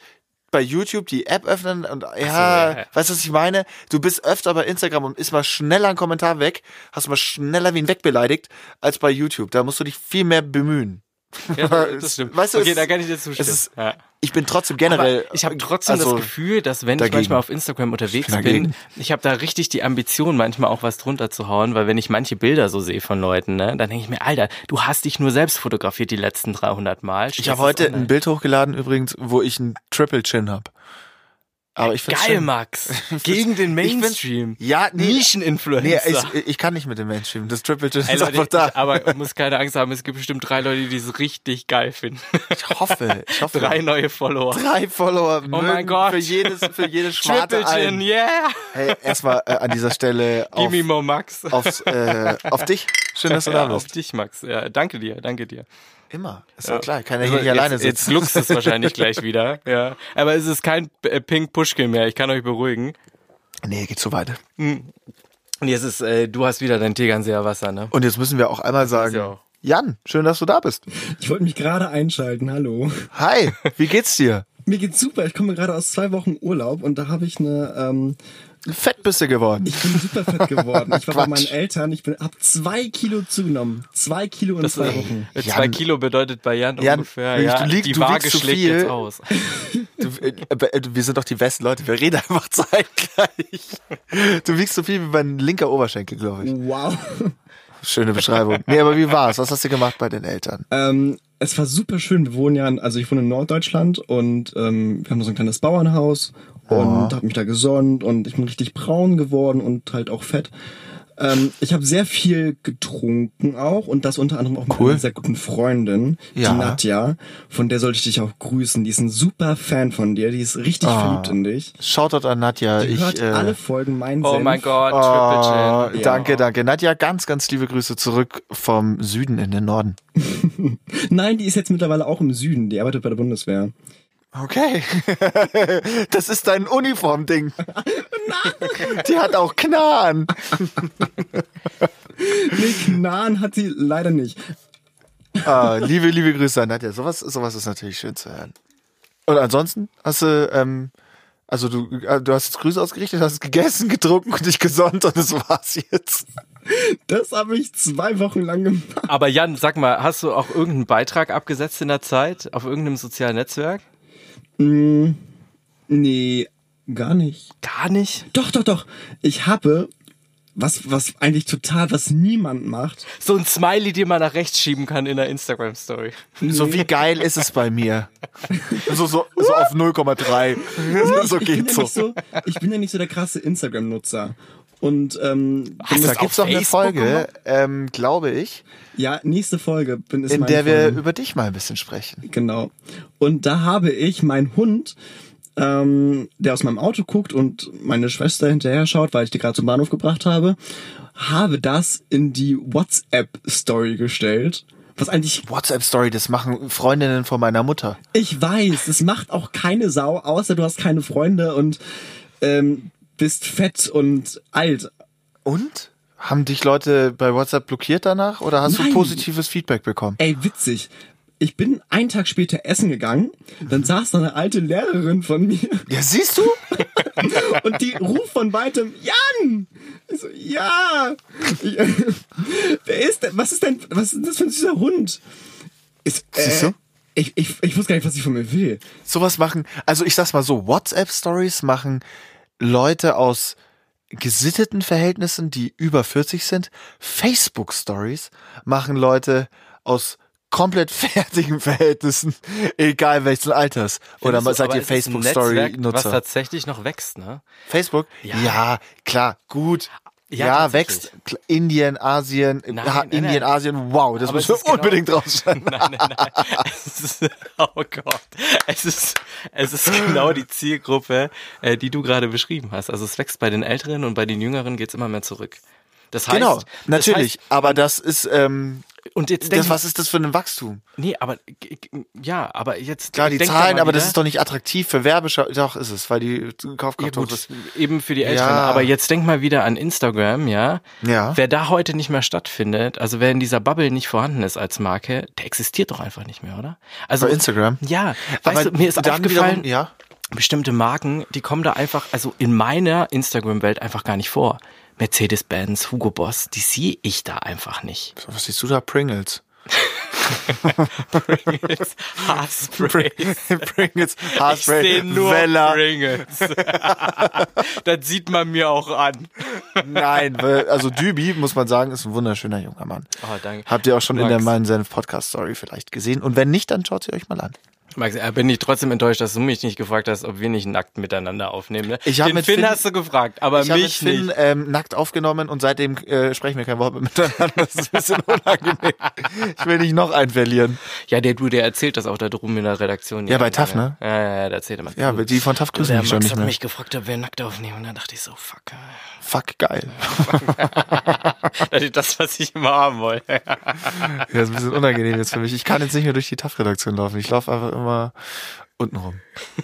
bei YouTube die App öffnen und ja, so, ja, weißt du, was ich meine? Du bist öfter bei Instagram und ist mal schneller ein Kommentar weg, hast mal schneller wie ihn wegbeleidigt, als bei YouTube. Da musst du dich viel mehr bemühen. [laughs] Ja, das stimmt. Weißt du, okay, da kann ich dir zustimmen. Ist, ja. Ich bin trotzdem generell. Aber ich habe trotzdem also, das Gefühl, dass wenn dagegen. ich manchmal auf Instagram unterwegs ich bin, ich habe da richtig die Ambition, manchmal auch was drunter zu hauen, weil wenn ich manche Bilder so sehe von Leuten, ne, dann denke ich mir, Alter, du hast dich nur selbst fotografiert die letzten 300 Mal. Ich habe heute ein Bild hochgeladen übrigens, wo ich einen Triple Chin habe. Aber ich Geil, schon, Max. [laughs] Gegen den Mainstream. Ja, nee, Nischeninfluencer. Nee, ich, ich, kann nicht mit dem Mainstream. Das Triple J ist Leute, einfach da. Aber muss keine Angst haben, es gibt bestimmt drei Leute, die es richtig geil finden. Ich hoffe, ich hoffe. Drei neue Follower. Drei Follower. Oh mein Gott. Für jedes, für jedes [laughs] Schwarte Triple Gin, yeah. Hey, erstmal äh, an dieser Stelle auf, Gimme more Max. Aufs, äh, auf dich. Schön, dass du da [laughs] bist. Auf dich, Max. Ja, danke dir, danke dir. Immer. Ist ja klar. Kann ja hier nicht alleine sitzen. Jetzt gluckst es [laughs] wahrscheinlich gleich wieder. Ja. Aber es ist kein äh, Pink Pushkin mehr. Ich kann euch beruhigen. Nee, geht zu weit. Hm. Und jetzt ist, äh, du hast wieder dein Tegernseer Wasser, ne? Und jetzt müssen wir auch einmal sagen, Jan, schön, dass du da bist. Ich wollte mich gerade einschalten, hallo. Hi, wie geht's dir? Mir geht's super, ich komme gerade aus zwei Wochen Urlaub und da habe ich eine, ähm, Fett bist du geworden. ich bin super fett geworden. Ich war bei [laughs] meinen Eltern, ich bin, hab zwei Kilo zugenommen. Zwei Kilo in zwei Wochen. Äh, Jan. Zwei Kilo bedeutet bei Jan, Jan, ungefähr, du ja, liegst- die du Waage wiegst zu schlägt viel. jetzt aus. [laughs] Du, äh, äh, wir sind doch die besten Leute, wir reden einfach [laughs] zeitgleich. Du wiegst so viel wie mein linker Oberschenkel, glaube ich. Wow. Schöne Beschreibung. Nee, aber wie war's? Was hast du gemacht bei den Eltern? Ähm, es war super schön. Wir wohnen ja, in- also ich wohne in Norddeutschland und ähm, wir haben so ein kleines Bauernhaus und habe mich da gesonnt und ich bin richtig braun geworden und halt auch fett. Ähm, ich habe sehr viel getrunken auch und das unter anderem auch mit Cool. einer sehr guten Freundin, Ja. die Nadja. Von der sollte ich dich auch grüßen. Die ist ein super Fan von dir. Die ist richtig Ah. verliebt in dich. Shoutout an Nadja. Die Ich, hört äh, alle Folgen mein Oh Senf. mein Gott, oh, Triple Chin. danke, danke. Nadja, ganz, ganz liebe Grüße zurück vom Süden in den Norden. [laughs] Nein, die ist jetzt mittlerweile auch im Süden. Die arbeitet bei der Bundeswehr. Okay. [laughs] Das ist dein Uniformding. Die hat auch Knarren. [laughs] Nee, Knarren hat sie leider nicht. Ah, liebe, liebe Grüße an Nadja. Sowas, sowas ist natürlich schön zu hören. Und ansonsten hast du, ähm, also du, äh, du hast jetzt Grüße ausgerichtet, hast gegessen, getrunken und dich gesonnt und das war's jetzt. Das habe ich zwei Wochen lang gemacht. Aber Jan, sag mal, hast du auch irgendeinen Beitrag abgesetzt in der Zeit auf irgendeinem sozialen Netzwerk? Nee, gar nicht. Gar nicht. Doch, doch, doch. Ich habe was, was eigentlich total, was niemand macht. So ein Smiley, den man nach rechts schieben kann in der Instagram-Story. So wie geil ist es bei mir? So, so, so auf 0,3. [laughs] So ich, geht's so. so. Ich bin ja nicht so der krasse Instagram-Nutzer. Und ähm, Hast Da gibt's auf doch eine Folge, ähm, glaube ich, ja, nächste Folge bin ist in der wir Folge. über dich mal ein bisschen sprechen. Genau. Und da habe ich meinen Hund, ähm, der aus meinem Auto guckt und meine Schwester hinterher schaut, weil ich die gerade zum Bahnhof gebracht habe, habe das in die WhatsApp-Story gestellt. Was eigentlich, WhatsApp-Story, das machen Freundinnen von meiner Mutter. ich weiß, das macht auch keine Sau, außer du hast keine Freunde und ähm, bist fett und alt. Und? Haben dich Leute bei WhatsApp blockiert danach oder hast Nein. du positives Feedback bekommen? Ey, witzig. Ich bin einen Tag später essen gegangen, dann saß da eine alte Lehrerin von mir Ja, siehst du? [laughs] und die ruft von weitem, Jan! Ich so, ja! [laughs] Wer ist denn, was ist denn, was ist das für ein süßer Hund? Ist, äh, Siehst du? Ich, ich, ich wusste gar nicht, was sie von mir will. Sowas machen, also ich sag's mal so, WhatsApp-Stories machen Leute aus gesitteten Verhältnissen, die über 40 sind. Facebook-Stories machen Leute aus komplett [laughs] fertigen Verhältnissen, egal welchen Alters. Oder Findest seid ihr ist ein Netzwerk, Was tatsächlich noch wächst, ne? Facebook? Ja. klar, gut. Ja, Ja, wächst. Indien, Asien, Nein, ha, nein, Indien, nein. Asien, wow, das Aber müssen es wir genau- unbedingt rausschneiden. [laughs] Nein, nein, nein. Es ist, oh Gott. Es ist, es ist genau die Zielgruppe, äh, die du gerade beschrieben hast. Also es wächst bei den Älteren und bei den Jüngeren geht's immer mehr zurück. Das heißt, Genau, das natürlich. heißt, aber das ist, ähm, und jetzt das, was ist das für ein Wachstum? nee, aber ja, aber jetzt Klar, die Zahlen, aber das wieder- ist doch nicht attraktiv für Werbeschau. Doch, ist es, weil die ja, Kaufkraft hoch gut, ist. eben für die Älteren. Ja. Aber jetzt denk mal wieder an Instagram, ja. Ja. Wer da heute nicht mehr stattfindet, also wer in dieser Bubble nicht vorhanden ist als Marke, der existiert doch einfach nicht mehr, oder? Also Bei Instagram? Ja, weißt Aber du, mir ist aufgefallen, wiederum- ja. bestimmte Marken, die kommen da einfach, also in meiner Instagram-Welt einfach gar nicht vor. Mercedes-Benz, Hugo Boss, die sehe ich da einfach nicht. So, Was siehst du da? Pringles. Pringles, [laughs] Haarspray. Pringles, Ich Haarspray, sehe nur Vella. Pringles. [laughs] das sieht man mir auch an. Nein, also Dübi, muss man sagen, ist ein wunderschöner junger Mann. Oh, danke. Habt ihr auch schon in der Max. Mein Senf Podcast Story vielleicht gesehen. Und wenn nicht, dann schaut sie euch mal an. Max, äh, bin ich trotzdem enttäuscht, dass du mich nicht gefragt hast, ob wir nicht nackt miteinander aufnehmen. Ne? Ich hab Den mit Finn, Finn- hast du gefragt, aber Ich habe mit mich Finn nicht. ähm, nackt aufgenommen und seitdem äh, sprechen wir kein Wort mehr miteinander. Das ist ein bisschen unangenehm. Ich will nicht noch einen verlieren. Ja, der du, der erzählt das auch da drum in der Redaktion. Ja, bei TAF, ne? Ja, ja, ja, der erzählt immer. Ja, die von TAF grüßen mich schon Max nicht hat mehr. mich gefragt, ob wir nackt aufnehmen. Und dann dachte ich so, fuck. Fuck, geil. [laughs] Das ist das, was ich immer haben wollte. Ja, ist ein bisschen unangenehm jetzt für mich. Ich kann jetzt nicht mehr durch die TAF-Redaktion laufen. Ich laufe einfach immer unten rum.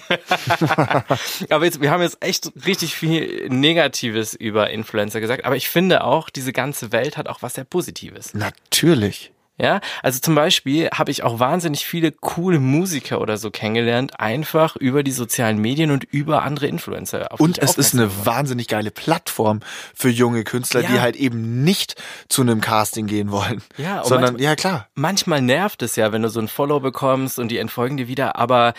[laughs] Aber jetzt, wir haben jetzt echt richtig viel Negatives über Influencer gesagt. Aber ich finde auch, diese ganze Welt hat auch was sehr Positives. Natürlich. Ja, also zum Beispiel habe ich auch wahnsinnig viele coole Musiker oder so kennengelernt, einfach über die sozialen Medien und über andere Influencer. Und es ist eine war. wahnsinnig geile Plattform für junge Künstler, Ja. die halt eben nicht zu einem Casting gehen wollen. Ja, sondern, manchmal- ja klar. Manchmal nervt es ja, wenn du so ein Follow bekommst und die entfolgen dir wieder, aber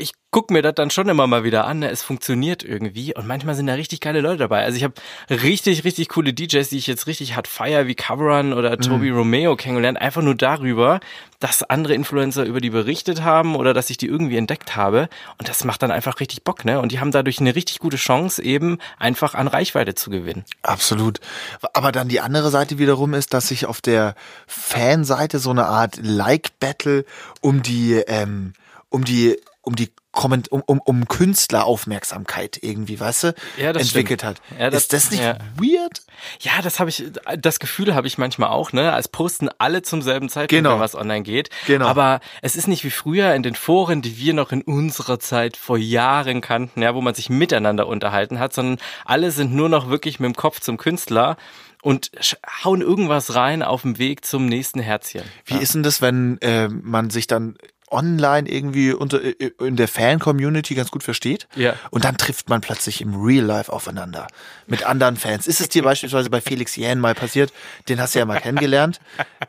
ich guck mir das dann schon immer mal wieder an, ne? es funktioniert irgendwie und manchmal sind da richtig geile Leute dabei. Also ich habe richtig, richtig coole DJs, die ich jetzt richtig hart feier, wie Coverrun oder Mhm. Toby Romeo kennengelernt, einfach nur darüber, dass andere Influencer über die berichtet haben oder dass ich die irgendwie entdeckt habe und das macht dann einfach richtig Bock, ne? Und die haben dadurch eine richtig gute Chance, eben einfach an Reichweite zu gewinnen. Absolut. Aber dann die andere Seite wiederum ist, dass sich auf der Fanseite so eine Art Like-Battle um die, ähm, um die, um die Komment um, um, um Künstleraufmerksamkeit irgendwie, weißt du, Ja, das entwickelt stimmt. hat. Ja, das- ist das nicht ja. weird? Ja, das habe ich, das Gefühl habe ich manchmal auch, ne? Als posten alle zum selben Zeitpunkt, Genau. wenn was online geht. Genau. Aber es ist nicht wie früher in den Foren, die wir noch in unserer Zeit vor Jahren kannten, ja, wo man sich miteinander unterhalten hat, sondern alle sind nur noch wirklich mit dem Kopf zum Künstler und hauen irgendwas rein auf dem Weg zum nächsten Herzchen. Wie ist denn das, wenn äh, man sich dann online irgendwie unter in der Fan-Community ganz gut versteht? Ja. Und dann trifft man plötzlich im Real Life aufeinander mit anderen Fans. Ist es dir [laughs] beispielsweise bei Felix Jähn mal passiert? Den hast du ja mal kennengelernt.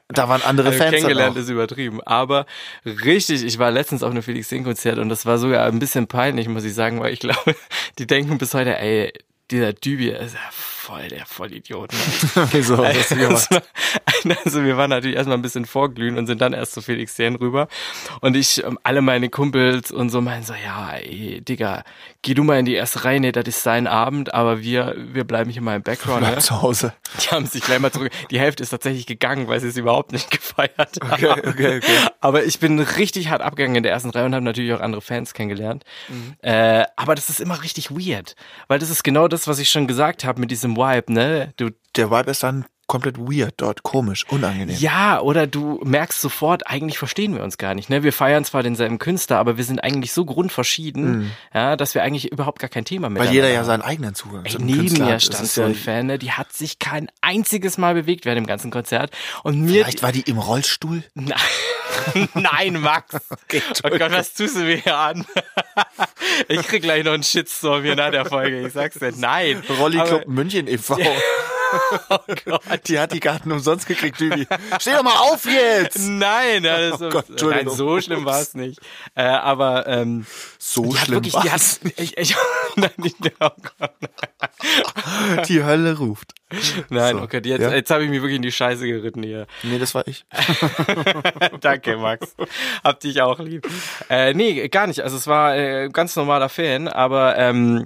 Da waren andere Also Fans kennengelernt auch. ist übertrieben. Aber richtig, ich war letztens auf einem Felix Sing Konzert und das war sogar ein bisschen peinlich, muss ich sagen, weil ich [laughs] glaube, die denken bis heute, ey, dieser Dübi ist ja voll der Vollidiot. Ne? [laughs] Wieso? Was? Also, also wir waren natürlich erstmal ein bisschen vorglühen und sind dann erst zu Felix Jähn rüber. Und ich, ähm, alle meine Kumpels und so meinen so, ja, ey, Digga, geh du mal in die erste Reihe, nee, das ist sein Abend, aber wir, wir bleiben hier mal im Background. Ne? zu Hause. Die haben sich gleich mal zurück. Die Hälfte ist tatsächlich gegangen, weil sie es überhaupt nicht [laughs] gefeiert haben. Okay, okay, okay. Aber ich bin richtig hart abgegangen in der ersten Reihe und habe natürlich auch andere Fans kennengelernt. Mhm. Äh, aber das ist immer richtig weird, weil das ist genau das, was ich schon gesagt habe mit diesem Vibe, ne? Du Der Vibe ist dann komplett weird dort, komisch, unangenehm. ja, oder du merkst sofort, eigentlich verstehen wir uns gar nicht. Ne? Wir feiern zwar denselben Künstler, aber wir sind eigentlich so grundverschieden, ja, dass wir eigentlich überhaupt gar kein Thema mehr Mhm. Weil jeder ja seinen eigenen Zugang Ey, zu neben Künstler mir stand so ein Fan, ne? die hat sich kein einziges Mal bewegt während dem ganzen Konzert. Und mir. Vielleicht war die im Rollstuhl. [laughs] Nein, Nein Max. [laughs] oh Gott, was tust du mir hier an? ich krieg gleich noch einen Shitstorm hier nach der Folge. Ich sag's dir. Nein. Rolli Club München e.V. [laughs] [laughs] Oh Gott. Die hat die Karten umsonst gekriegt, Dübi. Steh doch mal auf jetzt! Nein, das Oh Gott, nein, so schlimm war es nicht. Äh, aber ähm, So schlimm die hat, war's. ich, ich, [laughs] nein, nicht, oh Gott. Die Hölle ruft. nein, So, okay, jetzt, ja? jetzt habe ich mich wirklich in die Scheiße geritten hier. Nee, das war ich. [laughs] Danke, Max. Hab dich auch lieb. Äh, nee, gar nicht. Also es war äh, ganz normaler Fan, aber ähm,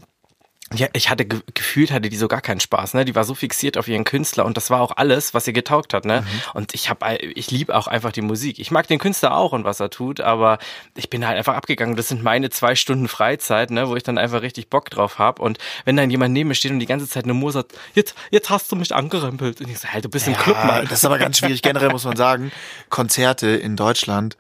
ja, ich hatte ge gefühlt, hatte die so gar keinen Spaß, ne? Die war so fixiert auf ihren Künstler und das war auch alles, was ihr getaugt hat, ne? Mhm. Und ich habe, ich liebe auch einfach die Musik. Ich mag den Künstler auch und was er tut, aber ich bin halt einfach abgegangen. Das sind meine zwei Stunden Freizeit, ne? Wo ich dann einfach richtig Bock drauf hab. Und wenn dann jemand neben mir steht und die ganze Zeit nur mosert, jetzt, jetzt hast du mich angerempelt. Und ich so, halt, du bist im Club, Ja, Mann. das ist aber ganz schwierig. Generell muss man sagen, Konzerte in Deutschland,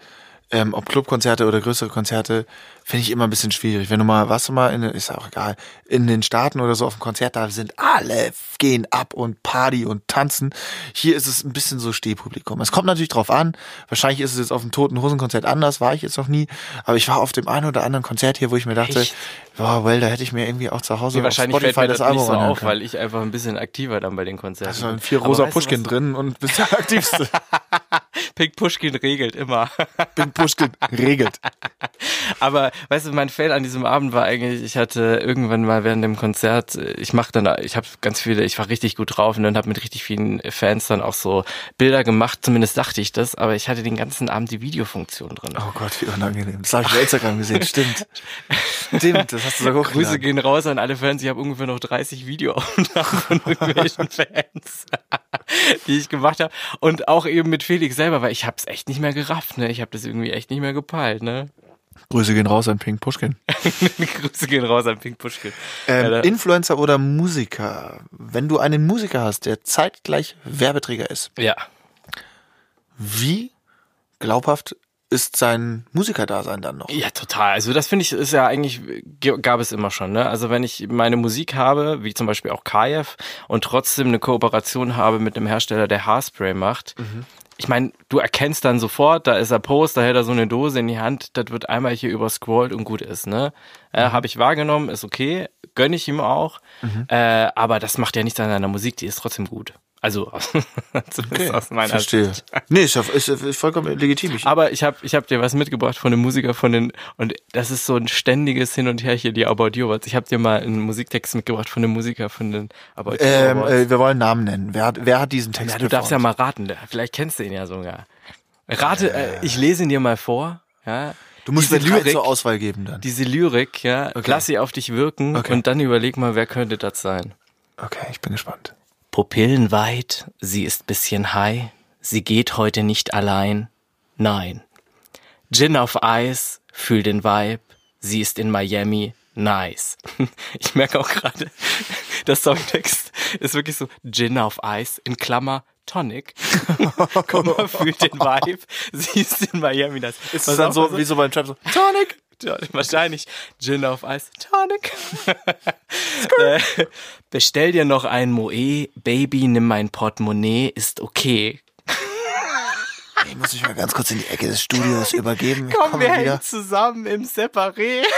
ähm, ob Clubkonzerte oder größere Konzerte, finde ich immer ein bisschen schwierig. Wenn du mal, was du mal, in, ist auch egal, in den Staaten oder so auf dem Konzert, da sind alle, gehen ab und Party und tanzen. Hier ist es ein bisschen so Stehpublikum. Es kommt natürlich drauf an. Wahrscheinlich ist es jetzt auf dem Toten Hosen Konzert anders, war ich jetzt noch nie. Aber ich war auf dem einen oder anderen Konzert hier, wo ich mir dachte, Echt? boah, well, da hätte ich mir irgendwie auch zu Hause Nee, wahrscheinlich fällt Spotify mir das, das Album nicht so auf, können. weil ich einfach ein bisschen aktiver dann bei den Konzerten sind bin. vier rosa Pushkin drin und bist der aktivste. [laughs] Pink Pushkin regelt immer. Bin Pushkin regelt. Aber weißt du, mein Fail an diesem Abend war eigentlich, ich hatte irgendwann mal während dem Konzert, ich mache dann, ich habe ganz viele, ich war richtig gut drauf und dann habe mit richtig vielen Fans dann auch so Bilder gemacht, zumindest dachte ich das, aber ich hatte den ganzen Abend die Videofunktion drin. Oh Gott, wie unangenehm. Das habe ich bei Instagram gesehen. [laughs] Stimmt. Stimmt, das hast du sogar Grüße hochgeladen. gehen raus an alle Fans. Ich habe ungefähr noch 30 Videoaufnahmen von irgendwelchen [laughs] Fans, [laughs] die ich gemacht habe. Und auch eben mit Felix selber, weil ich habe es echt nicht mehr gerafft. Ne? Ich habe das irgendwie echt nicht mehr gepeilt. Ne? Grüße gehen raus an Pink Pushkin. [laughs] Grüße gehen raus an Pink Pushkin. Ähm, Influencer oder Musiker? Wenn du einen Musiker hast, der zeitgleich Werbeträger ist, ja. wie glaubhaft ist sein Musikerdasein dann noch? Ja, total. Also das finde ich ist ja eigentlich gab es immer schon. Ne? Also wenn ich meine Musik habe, wie zum Beispiel auch Kajev, und trotzdem eine Kooperation habe mit einem Hersteller, der Haarspray macht, ich meine, du erkennst dann sofort, da ist er Post, da hält er so eine Dose in die Hand, das wird einmal hier überscrollt und gut ist, ne? Äh, Habe ich wahrgenommen, ist okay, gönne ich ihm auch, äh, aber das macht ja nichts an seiner Musik, die ist trotzdem gut. Also, [laughs] zumindest aus meiner Verstehe. Sicht. Nee, ist, ist, ist vollkommen legitim. Aber ich habe ich hab dir was mitgebracht von den Musiker von den und das ist so ein ständiges Hin und Her hier die About You Awards. Ich habe dir mal einen Musiktext mitgebracht von den Musiker von den About You ähm, Awards. äh, wir wollen Namen nennen. Wer hat, wer hat diesen Text ja, du darfst ja mal raten, vielleicht kennst du ihn ja sogar. Rate, äh, ich lese ihn dir mal vor, ja. Du musst diese Lyrik, zur Auswahl geben dann. diese Lyrik, ja, lass sie auf dich wirken Okay. und dann überleg mal, wer könnte das sein. Okay, ich bin gespannt. Pupillen weit, sie ist bisschen high, sie geht heute nicht allein. Nein. Gin auf Eis, fühl den Vibe, sie ist in Miami, nice. [laughs] Ich merke auch gerade, der Songtext ist wirklich so Gin auf Eis in Klammer Tonic. [laughs] Komma, fühl den Vibe, sie ist in Miami, nice. Ist es dann so, so- wie so beim Trap so, Tonic? Wahrscheinlich Gin auf Eis. Tonic. [laughs] äh, bestell dir noch ein Moe. Baby, nimm mein Portemonnaie. Ist okay. [laughs] Ich muss mich mal ganz kurz in die Ecke des Studios übergeben. Ich Komm, komme wir wieder. hängen zusammen im Separé. [laughs]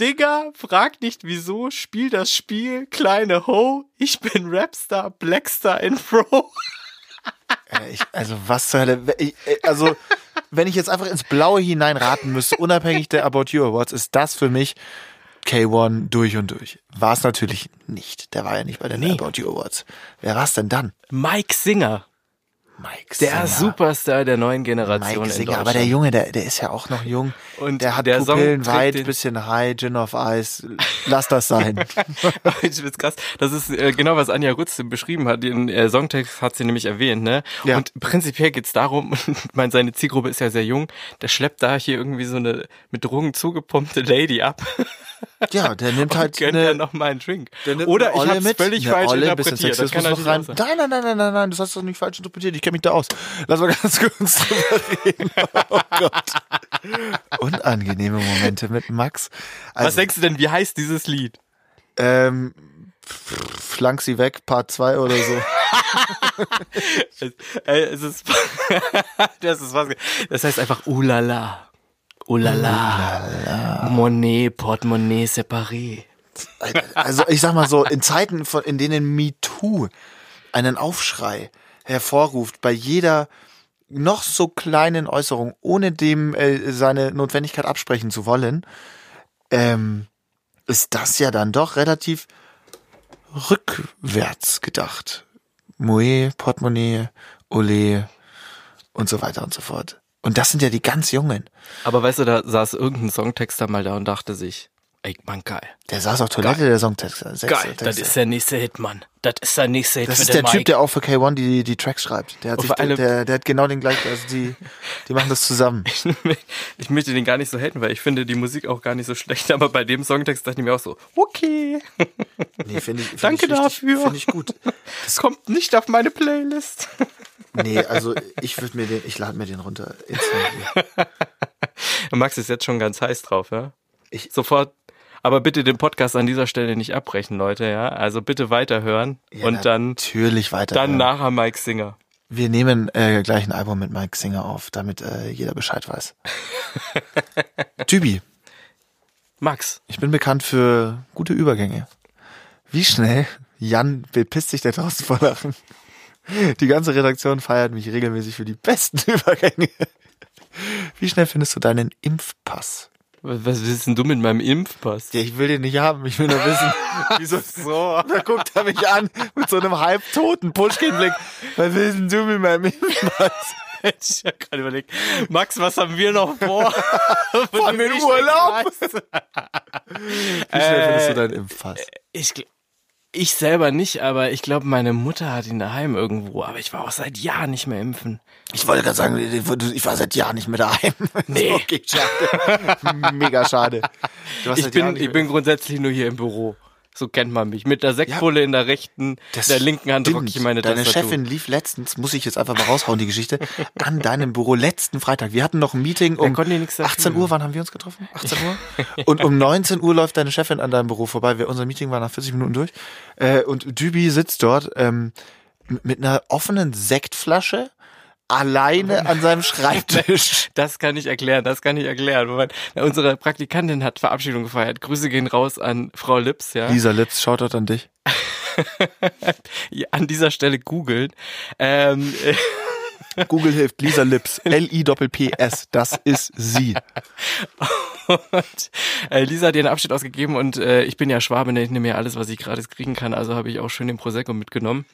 Digga, frag nicht wieso, spiel das Spiel, kleine Ho. Ich bin Rapstar, Blackstar in Pro. Äh, Ich, also was zur Hölle? Ich, äh, also wenn ich jetzt einfach ins Blaue hinein raten müsste, unabhängig der About You Awards, ist das für mich K1 durch und durch. War es natürlich nicht. Der war ja nicht bei den Nee. About You Awards. Wer war es denn dann? Mike Singer, Mike der Singer. Superstar der neuen Generation Mike in Singer, aber der Junge, der, der ist ja auch noch jung. Und der hat der Song Pupillen trägt weit, bisschen high, Gin of Ice. Lass das sein. [laughs] ich find's krass. Das ist äh, genau, was Anja Rutz beschrieben hat. Den äh, Songtext hat sie nämlich erwähnt, ne? Ja. Und prinzipiell geht's darum, [laughs] ich meine, seine Zielgruppe ist ja sehr jung, der schleppt da hier irgendwie so eine mit Drogen zugepumpte Lady ab. [laughs] Ja, der nimmt [laughs] halt Gönnt eine, er noch mal einen Drink. der nimmt Oder ich hab's mit, völlig falsch Olle, bisschen interpretiert. Das kann noch rein. Nein, nein, nein, nein, nein, nein, das hast du nicht falsch interpretiert. Ich kenne mich da aus. Lass mal ganz kurz [laughs] drüber reden. Oh Gott. Unangenehme Momente mit Max. Was Also, denkst du denn, wie heißt dieses Lied? ähm, flank sie weg, Part 2 oder so. [laughs] Es, äh, es ist, das ist was, das heißt einfach Ulala. Ulala. Monet, Portemonnaie séparé. Also ich sag mal so, in Zeiten, von, in denen MeToo einen Aufschrei hervorruft, bei jeder noch so kleinen Äußerung, ohne dem äh, seine Notwendigkeit absprechen zu wollen, ähm, ist das ja dann doch relativ rückwärts gedacht. Moe, Portemonnaie, Ole und so weiter und so fort. Und das sind ja die ganz Jungen. Aber weißt du, da saß irgendein Songtexter mal da und dachte sich, ey, Mann, geil. Der saß auf Toilette, der Songtext. Geil, das ist der nächste Hit, Mann. Das ist der nächste Hit Das ist der Typ, Mike. der auch für K1 die, die Tracks schreibt. Der hat, sich, der, der hat genau den gleichen, also die, die machen das zusammen. ich möchte den gar nicht so haten, weil ich finde die Musik auch gar nicht so schlecht, aber bei dem Songtext dachte ich mir auch so, okay, Nee, finde ich, find Danke ich richtig- dafür. Finde ich gut. das kommt nicht auf meine Playlist. Nee, also ich würde mir den, ich lade mir den runter. [laughs] Max ist jetzt schon ganz heiß drauf, ja? Ich- Sofort. Aber bitte den Podcast an dieser Stelle nicht abbrechen, Leute, ja? Also bitte weiterhören Ja, und dann, natürlich weiter. dann nachher Mike Singer. Wir nehmen äh, gleich ein Album mit Mike Singer auf, damit äh, jeder Bescheid weiß. [laughs] Tübi, Max, ich bin bekannt für gute Übergänge. Wie schnell, Jan bepisst sich da draußen vor Lachen. Die ganze Redaktion feiert mich regelmäßig für die besten [laughs] Übergänge. Wie schnell findest du deinen Impfpass? Was, was willst denn du mit meinem Impfpass? Ja, ich will den nicht haben. Ich will nur wissen, [laughs] wieso so. [laughs] Da guckt er mich an mit so einem halbtoten Pushkin-Blick. Was willst denn du mit meinem Impfpass? [laughs] Hätte ich ja gerade überlegt. Max, was haben wir noch vor? Fahren wir in Ich Urlaub? Wie schnell findest du deinen Impfpass? Ich, gl- ich selber nicht, aber ich glaube, meine Mutter hat ihn daheim irgendwo. Aber ich war auch seit Jahren nicht mehr impfen. Ich wollte gerade sagen, ich war seit Jahren nicht mehr daheim. [laughs] Nee. Okay, schade. Mega schade. Ich bin, ich bin grundsätzlich nur hier im Büro. So kennt man mich. Mit der Sektpulle in der rechten, der linken Hand drücke ich meine Deine Tastatur. Chefin lief letztens, muss ich jetzt einfach mal raushauen, die Geschichte, an deinem Büro letzten Freitag. Wir hatten noch ein Meeting um konnte nichts dafür. 18 Uhr. Wann haben wir uns getroffen? 18 Uhr? Und um 19 Uhr läuft deine Chefin an deinem Büro vorbei. Wir, unser Meeting war nach 40 Minuten durch. Äh, und Dübi sitzt dort ähm, mit einer offenen Sektflasche alleine an seinem Schreibtisch. [laughs] Das kann ich erklären, das kann ich erklären. Unsere Praktikantin hat Verabschiedung gefeiert. Grüße gehen raus an Frau Lips, ja. Lisa Lips, Shoutout an dich. [laughs] An dieser Stelle googeln. Ähm, äh, [laughs] Google hilft Lisa Lips. L-I-P-P-S. Das ist sie. und äh, Lisa hat ihren Abschied ausgegeben und äh, ich bin ja Schwabe, ne, ich nehme ja alles, was ich gratis kriegen kann, also habe ich auch schön den Prosecco mitgenommen.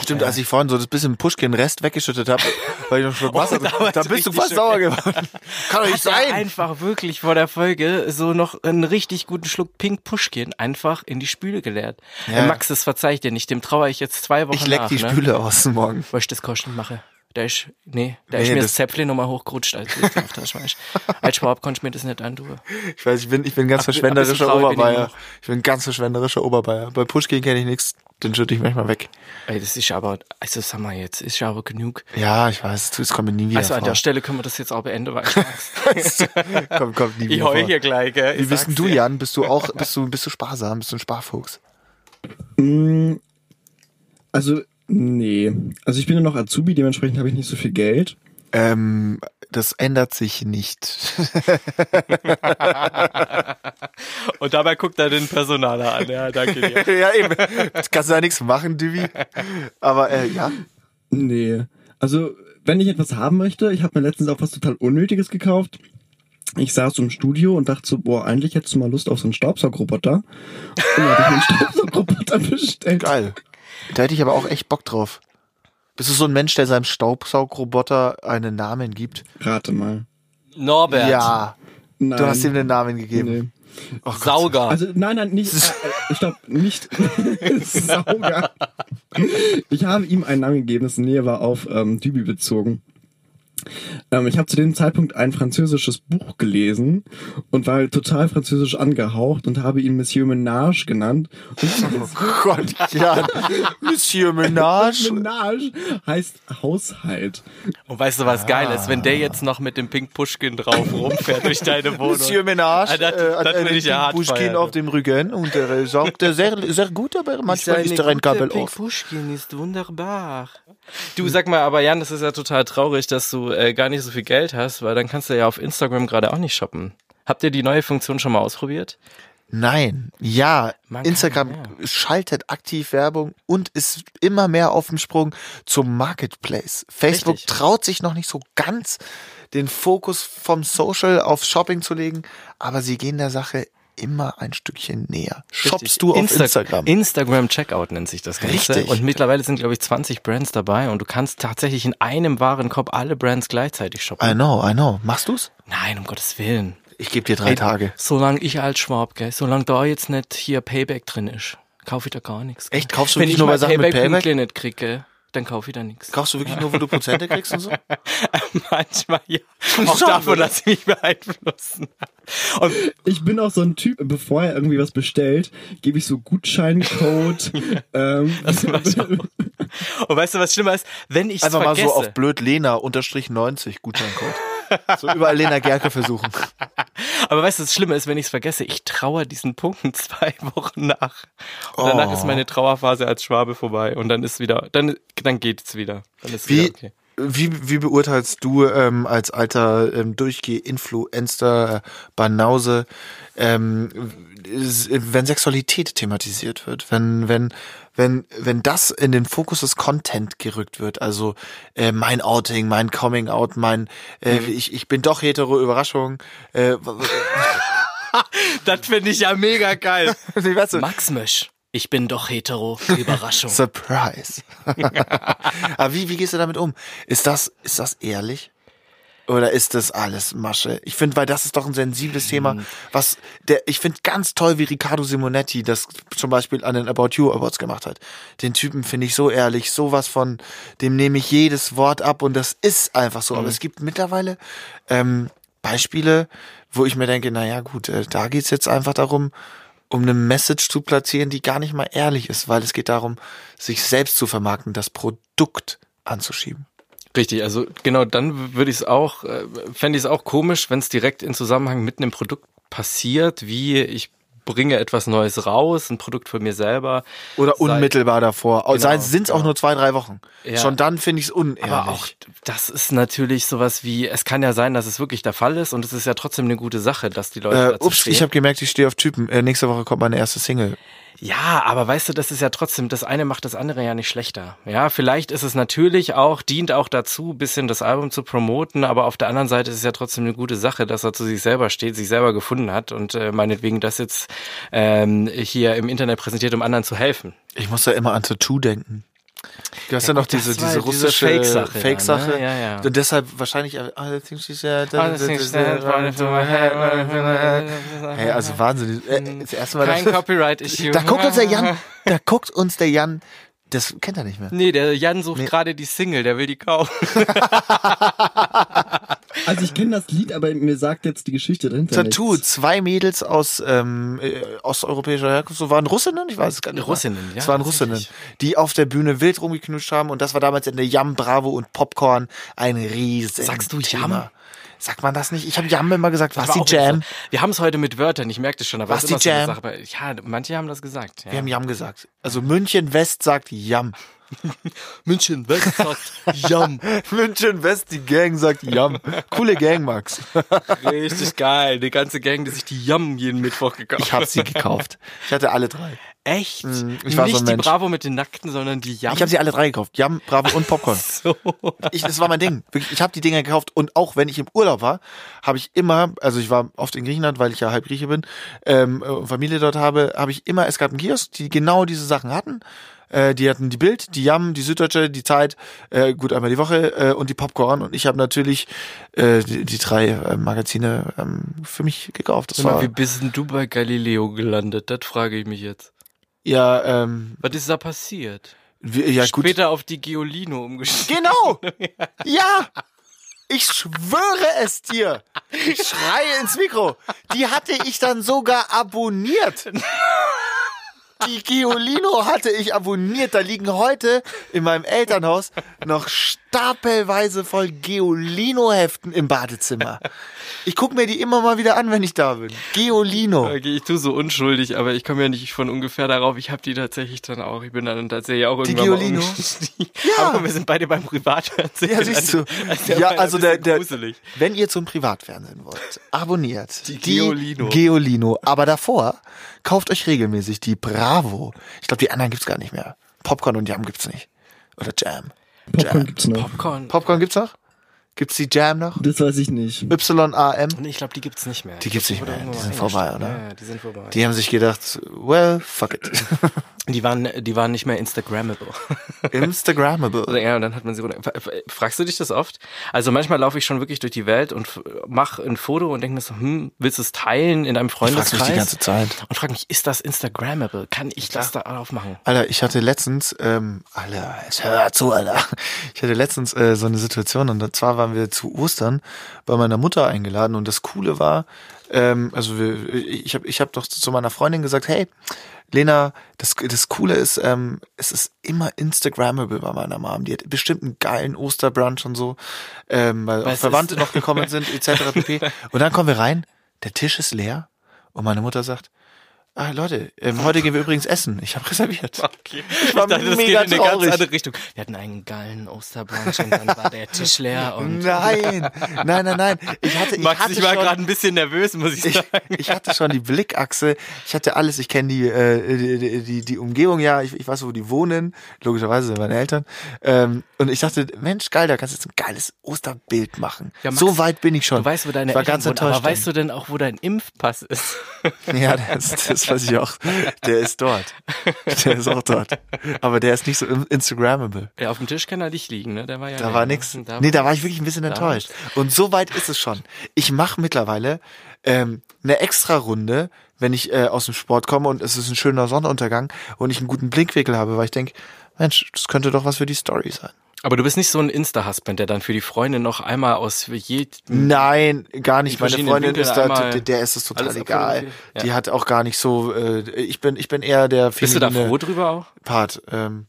Stimmt, als ich vorhin so das bisschen Pushkin-Rest weggeschüttet habe, [laughs] weil ich noch schon Wasser, da war's da bist du fast sauer geworden. Kann doch nicht sein. einfach wirklich vor der Folge so noch einen richtig guten Schluck Pink Pushkin einfach in die Spüle geleert. Ja. Äh, Max, das verzeih ich dir nicht, dem trauere ich jetzt zwei Wochen Ich leck nach. die ne? Spüle aus morgen. Wo ich das kosten mache. Da ist, nee, da Nee, ist mir das das- Zäpfle nochmal hochgerutscht, als ich das weißt. Als Schwab konnte ich mir das nicht antun. Ich weiß, ich bin, ich bin ganz verschwenderischer Oberbayer. Ich bin ganz verschwenderischer Oberbayer. Bei Pushkin kenne ich nichts, den schütte ich manchmal weg. Ey, das ist aber, also sag mal jetzt, ist ja aber genug. Ja, ich weiß, es kommt mir nie wieder Also an vor. der Stelle können wir das jetzt auch beenden, weil ich mag's. [laughs] kommt, kommt nie Ich wieder heul vor. hier gleich, gell? Wie Ich bist denn du. Jan? Bist du auch, bist du, bist du sparsam? Bist du ein Sparfuchs? Mm, Also, nee. Also ich bin ja noch Azubi, dementsprechend habe ich nicht so viel Geld. Ähm, das ändert sich nicht. [laughs] Und dabei guckt er den Personaler an. Ja, danke dir. [laughs] ja, eben. Kannst du da nichts machen, Divi. Aber äh, ja. Nee. Also, wenn ich etwas haben möchte, ich habe mir letztens auch was total Unnötiges gekauft. Ich saß im Studio und dachte so, boah, eigentlich hättest du mal Lust auf so einen Staubsaugroboter. Und dann habe ich mir einen [laughs] Staubsaugroboter bestellt. Geil. Da hätte ich aber auch echt Bock drauf. Bist du so ein Mensch, der seinem Staubsaugroboter einen Namen gibt? Rate mal. Norbert. Ja. Nein. Du hast ihm den Namen gegeben. Nee. Oh. Sauger. Also nein, nein, nicht. Äh, ich glaube nicht. [laughs] Sauger. Ich habe ihm einen Namen gegeben, das Nähe war auf ähm, Dübi bezogen. Ähm, ich habe zu dem Zeitpunkt ein französisches Buch gelesen und war halt total französisch angehaucht und habe ihn Monsieur Menage genannt. Und [laughs] Oh Gott, ja. Monsieur Menage. Menage heißt Haushalt. Und weißt du, was geil ist? Wenn der jetzt noch mit dem Pink Pushkin drauf rumfährt durch deine Wohnung. Monsieur Menage Ah, das- äh, das einen ich ja hart Pushkin feiern. auf dem Rücken und er sagt äh, sehr, sehr gut, aber manchmal ist er ein Kabel Pink auf. Pushkin ist wunderbar. Du sag mal, aber Jan, das ist ja total traurig, dass du äh, gar nicht so viel Geld hast, weil dann kannst du ja auf Instagram gerade auch nicht shoppen. Habt ihr die neue Funktion schon mal ausprobiert? Nein, ja, Man Instagram schaltet aktiv Werbung und ist immer mehr auf dem Sprung zum Marketplace. Facebook Richtig. traut sich noch nicht so ganz, den Fokus vom Social auf Shopping zu legen, aber sie gehen der Sache immer ein Stückchen näher. Shoppst du auf Insta- Instagram? Instagram Checkout nennt sich das Ganze. Richtig. Und mittlerweile sind, glaube ich, 20 Brands dabei und du kannst tatsächlich in einem Warenkorb alle Brands gleichzeitig shoppen. I know, I know. Machst du's? Nein, um Gottes Willen. Ich gebe dir drei Ey, Tage. Solange ich als Schwab, gell, solange da jetzt nicht hier Payback drin ist, kaufe ich da gar nichts. gell. Echt? Kaufst du Wenn ich nur bei Sachen mit Payback? Payback nicht kriege, dann kaufe ich da nichts. Kaufst du wirklich nur, wo du Prozente kriegst und so? [laughs] Manchmal ja. [laughs] Auch Schon, davon lasse ich mich beeinflussen. Und Ich bin auch so ein Typ, bevor er irgendwie was bestellt, gebe ich so Gutscheincode. [laughs] ähm, Das mach ich auch. Und weißt du, was schlimmer ist? Wenn ich Einfach vergesse, mal so auf blöd Lena unterstrich 90 Gutscheincode. [laughs] So überall Lena Gerke versuchen. aber weißt du, das Schlimme ist, wenn ich es vergesse, ich trauere diesen Punkten [laughs] zwei Wochen nach. Und danach Oh. ist meine Trauerphase als Schwabe vorbei und dann ist wieder, dann, dann geht's wieder. Dann ist Wie, wieder okay. Wie, wie beurteilst du ähm, als alter ähm, Durchgeh-Influencer, äh, Banause, ähm, wenn Sexualität thematisiert wird, wenn, wenn, wenn, wenn das in den Fokus des Content gerückt wird, also äh, mein Outing, mein Coming Out, mein äh, ich, ich bin doch hetero, Überraschung, äh, [laughs] Das finde ich ja mega geil. [laughs] Max Mösch, ich bin doch hetero. [laughs] Überraschung. Surprise. [laughs] Aber wie, wie gehst du damit um? Ist das, ist das ehrlich? Oder ist das alles Masche? Ich finde, weil das ist doch ein sensibles Thema, was der, ich finde ganz toll, wie Riccardo Simonetti das zum Beispiel an den About You Awards gemacht hat. Den Typen finde ich so ehrlich, sowas von, dem nehme ich jedes Wort ab und das ist einfach so. Aber es gibt mittlerweile ähm, Beispiele, wo ich mir denke, naja gut, äh, da geht's jetzt einfach darum, um eine Message zu platzieren, die gar nicht mal ehrlich ist, weil es geht darum, sich selbst zu vermarkten, das Produkt anzuschieben. Richtig, also genau dann würde ich es auch, äh, fände ich es auch komisch, wenn es direkt in Zusammenhang mit einem Produkt passiert, wie ich bringe etwas Neues raus, ein Produkt von mir selber. Oder Sei- unmittelbar davor. Genau, sind es auch genau. nur zwei, drei Wochen. Ja. Schon dann finde ich es unehrlich. Aber auch, das ist natürlich sowas wie, es kann ja sein, dass es wirklich der Fall ist und es ist ja trotzdem eine gute Sache, dass die Leute äh, ups, stehen. ich habe gemerkt, ich stehe auf Typen. Äh, nächste Woche kommt meine erste Single. Ja, aber weißt du, das ist ja trotzdem, das eine macht das andere ja nicht schlechter. Ja, vielleicht ist es natürlich auch, dient auch dazu, bisschen das Album zu promoten, aber auf der anderen Seite ist es ja trotzdem eine gute Sache, dass er zu sich selber steht, sich selber gefunden hat und äh, meinetwegen das jetzt ähm, hier im Internet präsentiert, um anderen zu helfen. Ich muss da immer an Tattoo denken. Du hast ja, Ja, noch gut, diese, diese russische Fake-Sache da, Fake-Sache. ne? Ja, ja. Und deshalb wahrscheinlich, äh, Hey, also Wahnsinn. Äh, Das erste Mal, Kein das- Copyright-Issue. da guckt uns der Jan, [laughs] da guckt uns der Jan, das kennt er nicht mehr. Nee, der Jan sucht Nee. gerade die Single, der will die kaufen. [laughs] [laughs] Also ich kenne das Lied, aber mir sagt jetzt die Geschichte dahinter Tattoo, nichts. zwei Mädels aus ähm, äh, osteuropäischer Herkunft, so waren Russinnen, ich weiß es gar nicht. Russinnen, ja, Es waren Russinnen, die auf der Bühne wild rumgeknutscht haben und das war damals in der Yam, Bravo und Popcorn ein riesen Sagst du Thema. Yam? Sagt man das nicht? Ich habe Yam immer gesagt, was die Jam? so- Wir haben es heute mit Wörtern, ich merke das schon, aber Was die immer so eine Jam? Sache. Aber, ja, manche haben das gesagt. Ja. Wir haben Yam gesagt. Also München West sagt Yam. [laughs] München West sagt Jam. [laughs] München West, die Gang sagt Yam. Coole Gang, Max. [laughs] Richtig geil. Die ganze Gang, die sich die Jam jeden Mittwoch gekauft Ich habe sie gekauft. Ich hatte alle drei. Echt? Mm, ich war so Nicht ein die Mensch. Bravo mit den Nackten, sondern die Jam. Ich habe sie alle drei gekauft. Yam, Bravo und Popcorn. so. Ich, das war mein Ding. Wirklich, Ich habe die Dinger gekauft und auch wenn ich im Urlaub war, habe ich immer, also ich war oft in Griechenland, weil ich ja halb Grieche bin, ähm, und Familie dort habe, habe ich immer, es gab einen Kiosk, die genau diese Sachen hatten. Äh, die hatten die Bild, die Jam, die Süddeutsche, die Zeit, äh, gut einmal die Woche äh, und die Popcorn und ich habe natürlich äh, die, die drei äh, Magazine ähm, für mich gekauft. Das war wie bist denn du bei Galileo gelandet? Das frage ich mich jetzt. ja, ähm, Was ist da passiert? wie, ja gut. Später auf die Geolino umgestiegen. Genau! [laughs] Ja! Ich schwöre es dir! Ich schreie ins Mikro! Die hatte ich dann sogar abonniert! [laughs] Die Geolino hatte ich abonniert. Da liegen heute in meinem Elternhaus noch stapelweise voll Geolino-Heften im Badezimmer. Ich guck mir die immer mal wieder an, wenn ich da bin. Geolino. Okay, ich tue so unschuldig, aber ich komme ja nicht von ungefähr darauf. Ich habe die tatsächlich dann auch. Ich bin dann tatsächlich auch Die irgendwann mal Geolino? umgestiegen. Ja. Aber wir sind beide beim Privatfernsehen. Ja, siehst du. der Ja, war also der, der, gruselig. wenn ihr zum Privatfernsehen wollt, abonniert Die Geolino. Geolino. Aber davor kauft euch regelmäßig die Bravo. Ich glaube, die anderen gibt's gar nicht mehr. Popcorn und Jam gibt's nicht. Oder Jam. Popcorn Jam. gibt's noch. Popcorn. Popcorn gibt's noch? Gibt's die Jam noch? Das weiß ich nicht. YAM? Nee, ich glaube, die gibt's nicht mehr. Die gibt's nicht mehr. Die sind vorbei, oder? Ja, die sind vorbei. Die haben sich gedacht, well, fuck it. [laughs] Die waren, die waren nicht mehr Instagrammable. [laughs] Instagrammable. ja, und dann hat man sie runter. Fragst du dich das oft? Also manchmal laufe ich schon wirklich durch die Welt und f- mach ein Foto und denke mir so, hm, willst du es teilen in deinem Ich frag's Freundeskreis? mich die ganze Zeit. Und frag mich, ist das Instagrammable? Kann ich das da aufmachen? Alter, ich hatte letztens, ähm, Alter, jetzt hör zu, Alter. Ich hatte letztens äh, so eine Situation und zwar waren wir zu Ostern bei meiner Mutter eingeladen und das Coole war, ähm, also wir, ich habe ich hab doch zu meiner Freundin gesagt, hey, Lena, das, das Coole ist, ähm, es ist immer Instagrammable bei meiner Mom. Die hat bestimmt einen geilen Osterbrunch und so, ähm, weil auch Verwandte noch gekommen sind, etc. pp. [laughs] Und dann kommen wir rein, der Tisch ist leer und meine Mutter sagt, ah Leute, ähm, heute gehen wir übrigens essen. Ich habe reserviert. Okay. Ich war dachte, das mega geht in eine traurig. ganz andere Richtung. Wir hatten einen geilen Osterbrunch und dann war der Tisch leer und Nein, nein, nein, nein. Ich hatte, ich Max, hatte ich war gerade ein bisschen nervös, muss ich ich, sagen. ich hatte schon die Blickachse, ich hatte alles, ich kenne die, äh, die, die, die, Umgebung, ja, ich, ich weiß, wo die wohnen, logischerweise sind meine Eltern. Ähm, und ich dachte, Mensch, geil, da kannst du jetzt ein geiles Osterbild machen. Ja, Max, so weit bin ich schon. Du weißt, wo deine ich war Eltern ganz wohnen, enttäuscht. aber weißt du denn auch, wo dein Impfpass ist? Ja, das, das ich auch. Der ist dort. Der ist auch dort. Aber der ist nicht so Instagrammable. Ja, auf dem Tisch kann er nicht liegen, ne? Der war ja Da war nix. nee, da war ich wirklich ein bisschen enttäuscht. Und so weit ist es schon. Ich mache mittlerweile ähm, eine extra Runde, wenn ich äh, aus dem Sport komme und es ist ein schöner Sonnenuntergang und ich einen guten Blickwinkel habe, weil ich denke, Mensch, das könnte doch was für die Story sein. Aber du bist nicht so ein Insta-Husband, der dann für die Freundin noch einmal aus jedem Nein, gar nicht. In Meine Freundin Winkeln ist da, der, ist es total egal. Ja. Die hat auch gar nicht so, äh, ich bin, ich bin eher der Bist du da froh drüber auch? Part. Ähm,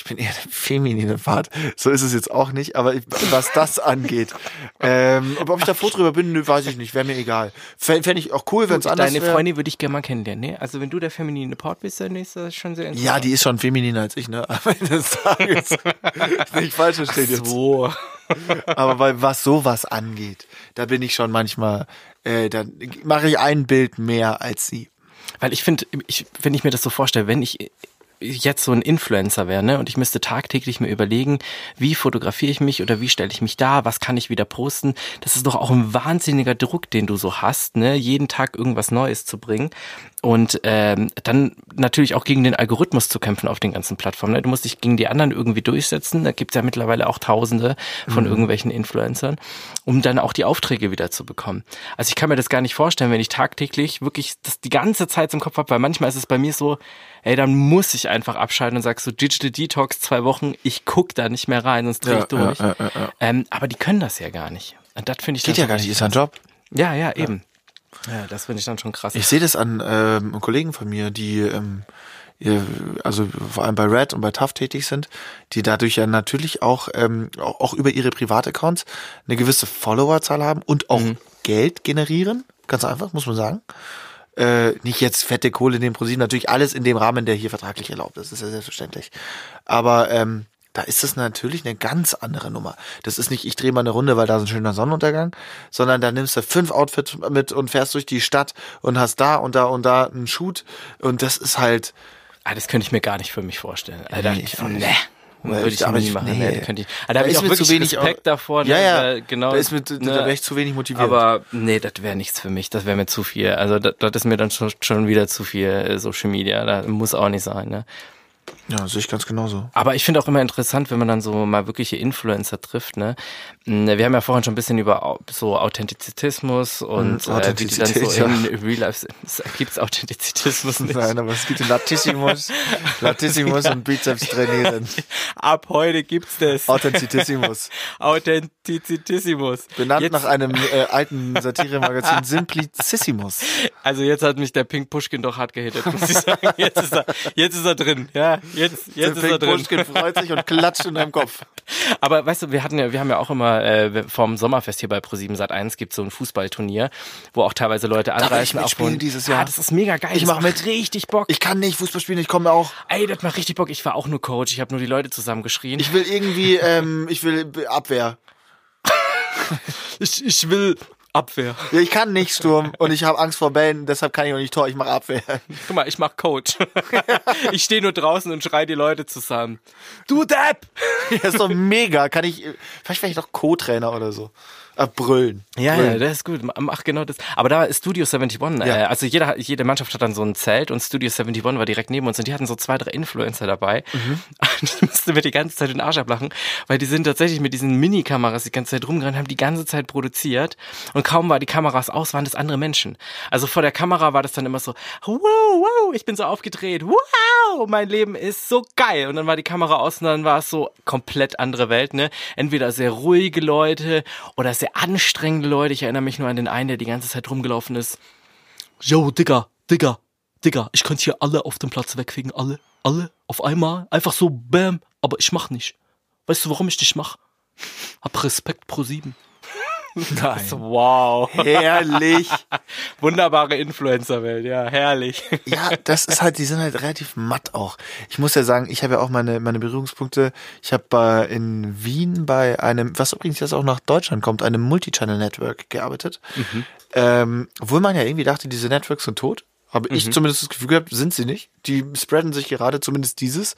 ich bin eher der feminine Part. So ist es jetzt auch nicht, aber ich, was das angeht, ähm, ob ich da froh drüber bin, weiß ich nicht, wäre mir egal. Fände ich auch cool, wenn es anders Deine wäre. Freundin würde ich gerne mal kennenlernen, ne? Also wenn du der feminine Part bist, dann ist das schon sehr interessant. Ja, die ist schon femininer als ich, ne? Am Ende des Tages. [laughs] nicht falsch verstehen jetzt. so. Aber bei was sowas angeht, da bin ich schon manchmal, äh, dann mache ich ein Bild mehr als sie. Weil ich finde, ich, wenn ich mir das so vorstelle, wenn ich jetzt so ein Influencer wäre, ne, und ich müsste tagtäglich mir überlegen, wie fotografiere ich mich oder wie stelle ich mich da, was kann ich wieder posten, das ist doch auch ein wahnsinniger Druck, den du so hast, ne, jeden Tag irgendwas Neues zu bringen und ähm, dann natürlich auch gegen den Algorithmus zu kämpfen auf den ganzen Plattformen. Ne? Du musst dich gegen die anderen irgendwie durchsetzen, da gibt's ja mittlerweile auch Tausende von irgendwelchen Influencern, um dann auch die Aufträge wieder zu bekommen. Also ich kann mir das gar nicht vorstellen, wenn ich tagtäglich wirklich das die ganze Zeit im Kopf habe, weil manchmal ist es bei mir so, ey, dann muss ich einfach abschalten und sag so Digital Detox zwei Wochen, ich guck da nicht mehr rein, sonst dreh ich Ja, durch. ja, ja. Ähm, aber die können das ja gar nicht. Und das finde ich Geht ja gar nicht, ist ein Job. Ja, ja, eben. Ja, das finde ich dann schon krass. Ich sehe das an ähm, Kollegen von mir, die ähm, also vor allem bei Red und bei Tough tätig sind, die dadurch ja natürlich auch ähm, auch über ihre Privataccounts eine gewisse Followerzahl haben und auch Geld generieren, ganz einfach, muss man sagen. Äh, nicht jetzt fette Kohle in dem ProSieben, natürlich alles in dem Rahmen, der hier vertraglich erlaubt ist, ist ja selbstverständlich. Aber ähm, da ist es natürlich eine ganz andere Nummer. Das ist nicht, ich drehe mal eine Runde, weil da ist ein schöner Sonnenuntergang, sondern da nimmst du fünf Outfits mit und fährst durch die Stadt und hast da und da und da einen Shoot und das ist halt, Ah, das könnte ich mir gar nicht für mich vorstellen. Alter, Nee, ich, ich auch nicht. nee. Würde ich Aber nie ich- machen. nee. Nee, könnte ich. Ah, da habe ich auch mir wirklich Respekt au- davor. Ja, ne, ja, weil genau, da ist mir, da ne, wäre ich zu wenig motiviert. Aber nee, das wäre nichts für mich. Das wäre mir zu viel. Also das, das ist mir dann schon, schon wieder zu viel äh, Social Media. Da muss auch nicht sein. Ne? Ja, sehe ich ganz genauso. Aber ich finde auch immer interessant, wenn man dann so mal wirkliche Influencer trifft. Ne? Mm, Wir haben ja vorhin schon ein bisschen über so Authentizismus und Mhm, äh, wie die dann so Authentizität, in Real Life gibt es Authentizismus nicht. Nein, aber es gibt Latissimus, Latissimus und Bizeps trainieren. [laughs] Ab heute gibt's das. Authenticissimus. [laughs] Authenticissimus. Benannt Jetzt- nach einem äh, alten Satiremagazin Simplicissimus. [laughs] Also jetzt hat mich der Pink Pushkin doch hart gehittet, muss ich sagen. Jetzt ist er, jetzt ist er drin. Ja, jetzt, jetzt ist er drin. Pushkin freut sich und klatscht in deinem Kopf. [laughs] Aber weißt du, wir hatten ja, wir haben ja auch immer äh, vom Sommerfest hier bei Pro7 Sat 1 gibt so ein Fußballturnier, wo auch teilweise Leute will ich von- dieses Jahr. Ah, das ist mega geil. Ich das mach macht mit. richtig Bock. Ich kann nicht Fußball spielen, ich komme auch. Ey, das macht richtig Bock. Ich war auch nur Coach. Ich habe nur die Leute zusammengeschrien. Ich will irgendwie, ähm, ich will Abwehr. [laughs] ich, ich will Abwehr. Ja, ich kann nicht Sturm und ich habe Angst vor Bällen, deshalb kann ich auch nicht Tor, ich mache Abwehr. Guck mal, ich mach Coach. [laughs] ich stehe nur draußen und schrei die Leute zusammen. Du Depp! Das ist doch mega. Kann ich, vielleicht wäre ich doch Co-Trainer oder so. Äh, brüllen. Ja, brüllen. ja, das ist gut. Mach genau das. Aber da ist Studio 71. Äh, Ja. also jeder, jede Mannschaft hat dann so ein Zelt und Studio 71 war direkt neben uns und die hatten so zwei, drei Influencer dabei. Mhm. [laughs] Und ich musste mir die ganze Zeit den Arsch ablachen, weil die sind tatsächlich mit diesen Minikameras die ganze Zeit rumgerannt, haben die ganze Zeit produziert und kaum war die Kameras aus, waren das andere Menschen. Also vor der Kamera war das dann immer so, wow, wow, ich bin so aufgedreht, wow, mein Leben ist so geil. Und dann war die Kamera aus und dann war es so komplett andere Welt, ne? Entweder sehr ruhige Leute oder sehr anstrengende Leute. Ich erinnere mich nur an den einen, der die ganze Zeit rumgelaufen ist. Yo, Digga, Digga, Digga, ich könnte hier alle auf dem Platz wegfegen, alle, alle, auf einmal. Einfach so, bam, aber ich mach nicht. Weißt du, warum ich nicht mach? Hab Respekt pro sieben. Nein. Wow. Herrlich. [laughs] Wunderbare Influencer-Welt, ja, herrlich. Ja, das ist halt, die sind halt relativ matt auch. Ich muss ja sagen, ich habe ja auch meine, meine Berührungspunkte. Ich habe bei, in Wien bei einem, was übrigens jetzt auch nach Deutschland kommt, einem Multichannel-Network gearbeitet. Ähm, obwohl man ja irgendwie dachte, diese Networks sind tot. Habe ich zumindest das Gefühl gehabt, sind sie nicht. Die spreaden sich gerade, zumindest dieses.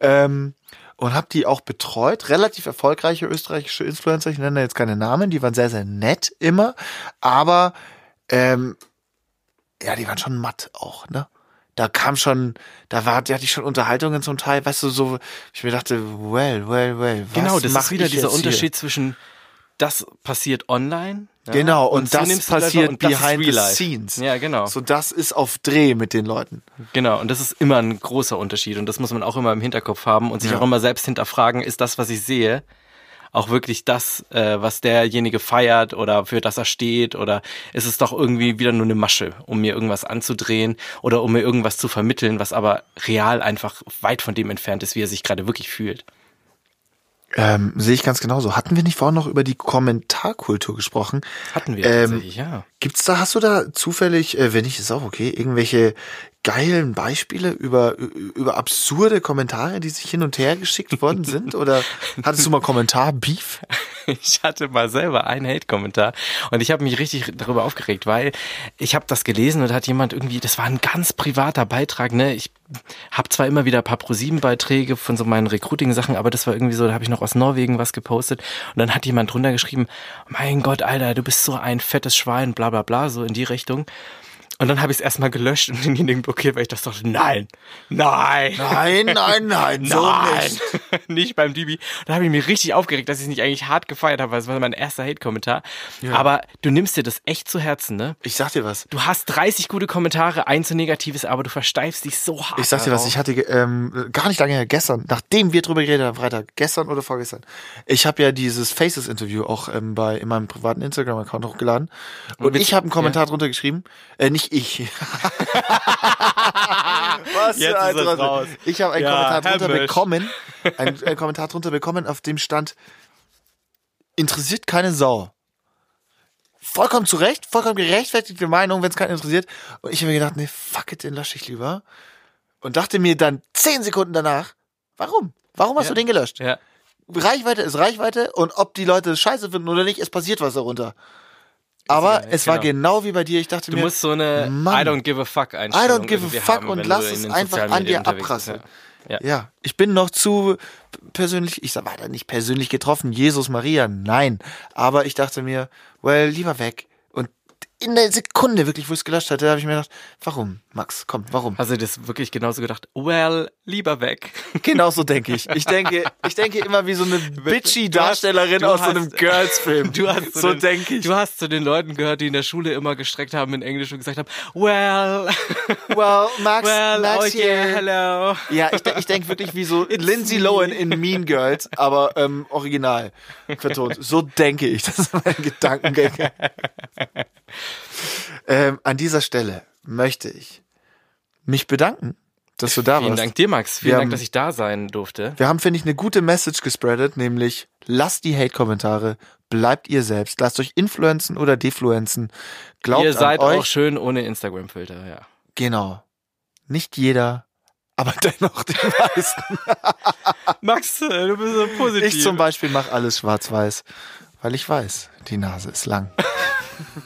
Ähm, und habe die auch betreut. Relativ erfolgreiche österreichische Influencer, ich nenne da jetzt keine Namen, die waren sehr, sehr nett immer. Aber ähm, ja, die waren schon matt auch, ne? Da kam schon, da war, die hatte ich schon Unterhaltungen zum Teil, weißt du, so, ich mir dachte, well, well, well, was genau, das ist wieder dieser Unterschied zwischen das passiert online. Ja? Genau, und, so das passiert und das behind the scenes. Ja, genau. So, das ist auf Dreh mit den Leuten. Genau, und das ist immer ein großer Unterschied und das muss man auch immer im Hinterkopf haben und sich auch immer selbst hinterfragen, ist das, was ich sehe, auch wirklich das, äh, was derjenige feiert oder für das er steht oder ist es doch irgendwie wieder nur eine Masche, um mir irgendwas anzudrehen oder um mir irgendwas zu vermitteln, was aber real einfach weit von dem entfernt ist, wie er sich gerade wirklich fühlt. Ähm, sehe ich ganz genauso. Hatten wir nicht vorhin noch über die Kommentarkultur gesprochen? Hatten wir Ähm, tatsächlich, ja. Gibt's da, hast du da zufällig, äh, wenn nicht, ist auch okay, irgendwelche geilen Beispiele über, über absurde Kommentare, die sich hin und her geschickt worden sind? Oder hattest du mal Kommentar-Beef? [laughs] Ich hatte mal selber einen Hate-Kommentar und ich habe mich richtig darüber aufgeregt, weil ich habe das gelesen und hat jemand irgendwie, das war ein ganz privater Beitrag, ne? Ich habe zwar immer wieder ein paar Pro7-Beiträge von so meinen Recruiting-Sachen, aber das war irgendwie so, da habe ich noch aus Norwegen was gepostet und dann hat jemand drunter geschrieben, mein Gott, Alter, du bist so ein fettes Schwein, bla bla bla, so in die Richtung. Und dann habe ich es erstmal gelöscht und denjenigen blockiert, weil ich das dachte, nein, nein, Nein, nein, nein, so Nein, nicht. [laughs] nicht beim Dibi. Da habe ich mich richtig aufgeregt, dass ich es nicht eigentlich hart gefeiert habe, weil es war mein erster Hate-Kommentar. Aber du nimmst dir das echt zu Herzen, ne? Ich sag dir was. Du hast 30 gute Kommentare, ein zu negatives, aber du versteifst dich so hart. Ich sag dir was, darauf. ich hatte ähm, gar nicht lange her, gestern, nachdem wir drüber geredet haben, Freitag, gestern oder vorgestern. Ich habe ja dieses Faces-Interview auch ähm, bei in meinem privaten Instagram-Account hochgeladen. Und willst- ich habe einen Kommentar drunter geschrieben. Äh, nicht ich. [laughs] was Jetzt für ein ist raus. Ich habe einen Ja, Kommentar drunter Hamish. bekommen. Einen, einen Kommentar drunter bekommen, auf dem stand, interessiert keine Sau. Vollkommen zu Recht, vollkommen gerechtfertigte Meinung, wenn es keinen interessiert. Und ich habe mir gedacht, nee, fuck it, den lösche ich lieber. Und dachte mir dann zehn Sekunden danach, warum? Warum hast Ja. du den gelöscht? Ja. Reichweite ist Reichweite und ob die Leute scheiße finden oder nicht, es passiert was darunter. Aber egal, es war genau. genau wie bei dir. Ich dachte Du mir, musst so eine Mann. I don't give a fuck I Einstellung don't give irgendwie a fuck haben, und lass du es einfach an dir abprasseln. Ja. Ja, ich bin noch zu persönlich, ich sag weiter nicht persönlich getroffen, Jesus Maria, nein. Aber ich dachte mir, well, lieber weg. In der Sekunde wirklich, wo ich es gelöscht hatte, habe ich mir gedacht, warum, Max, komm, warum? Hast du das wirklich genauso gedacht? Well, lieber weg. [laughs] Genau so denke ich. Ich denke, [laughs] ich denke immer wie so eine bitchy Darstellerin aus so einem Girls-Film. [laughs] Du hast zu so den, denke ich. Du hast zu den Leuten gehört, die in der Schule immer gestreckt haben in Englisch und gesagt haben, well, well, Max, well, Max oh yeah, hello. Ja, ich, ich denke wirklich wie so Lindsay Lohan in Mean Girls, aber ähm, original vertont. So denke ich. Das sind meine Gedankengänge. Ähm, an dieser Stelle möchte ich mich bedanken, dass du da Vielen warst. Dank dir, Max. Vielen Wir Dank, haben- dass ich da sein durfte. Wir haben, finde ich, eine gute Message gespreadet, nämlich lasst die Hate-Kommentare, bleibt ihr selbst, lasst euch influenzen oder defluenzen. Glaubt Ihr seid euch. auch schön ohne Instagram-Filter, ja. Genau. Nicht jeder, aber [laughs] dennoch die meisten. Max, äh, du bist so positiv. Ich zum Beispiel mache alles schwarz-weiß, weil ich weiß, die Nase ist lang.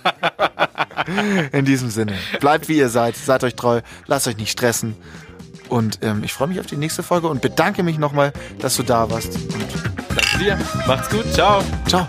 [laughs] In diesem Sinne, bleibt wie ihr seid, seid euch treu, lasst euch nicht stressen. Und ähm, ich freue mich auf die nächste Folge und bedanke mich nochmal, dass du da warst. Und Danke dir. Macht's gut. Ciao. ciao.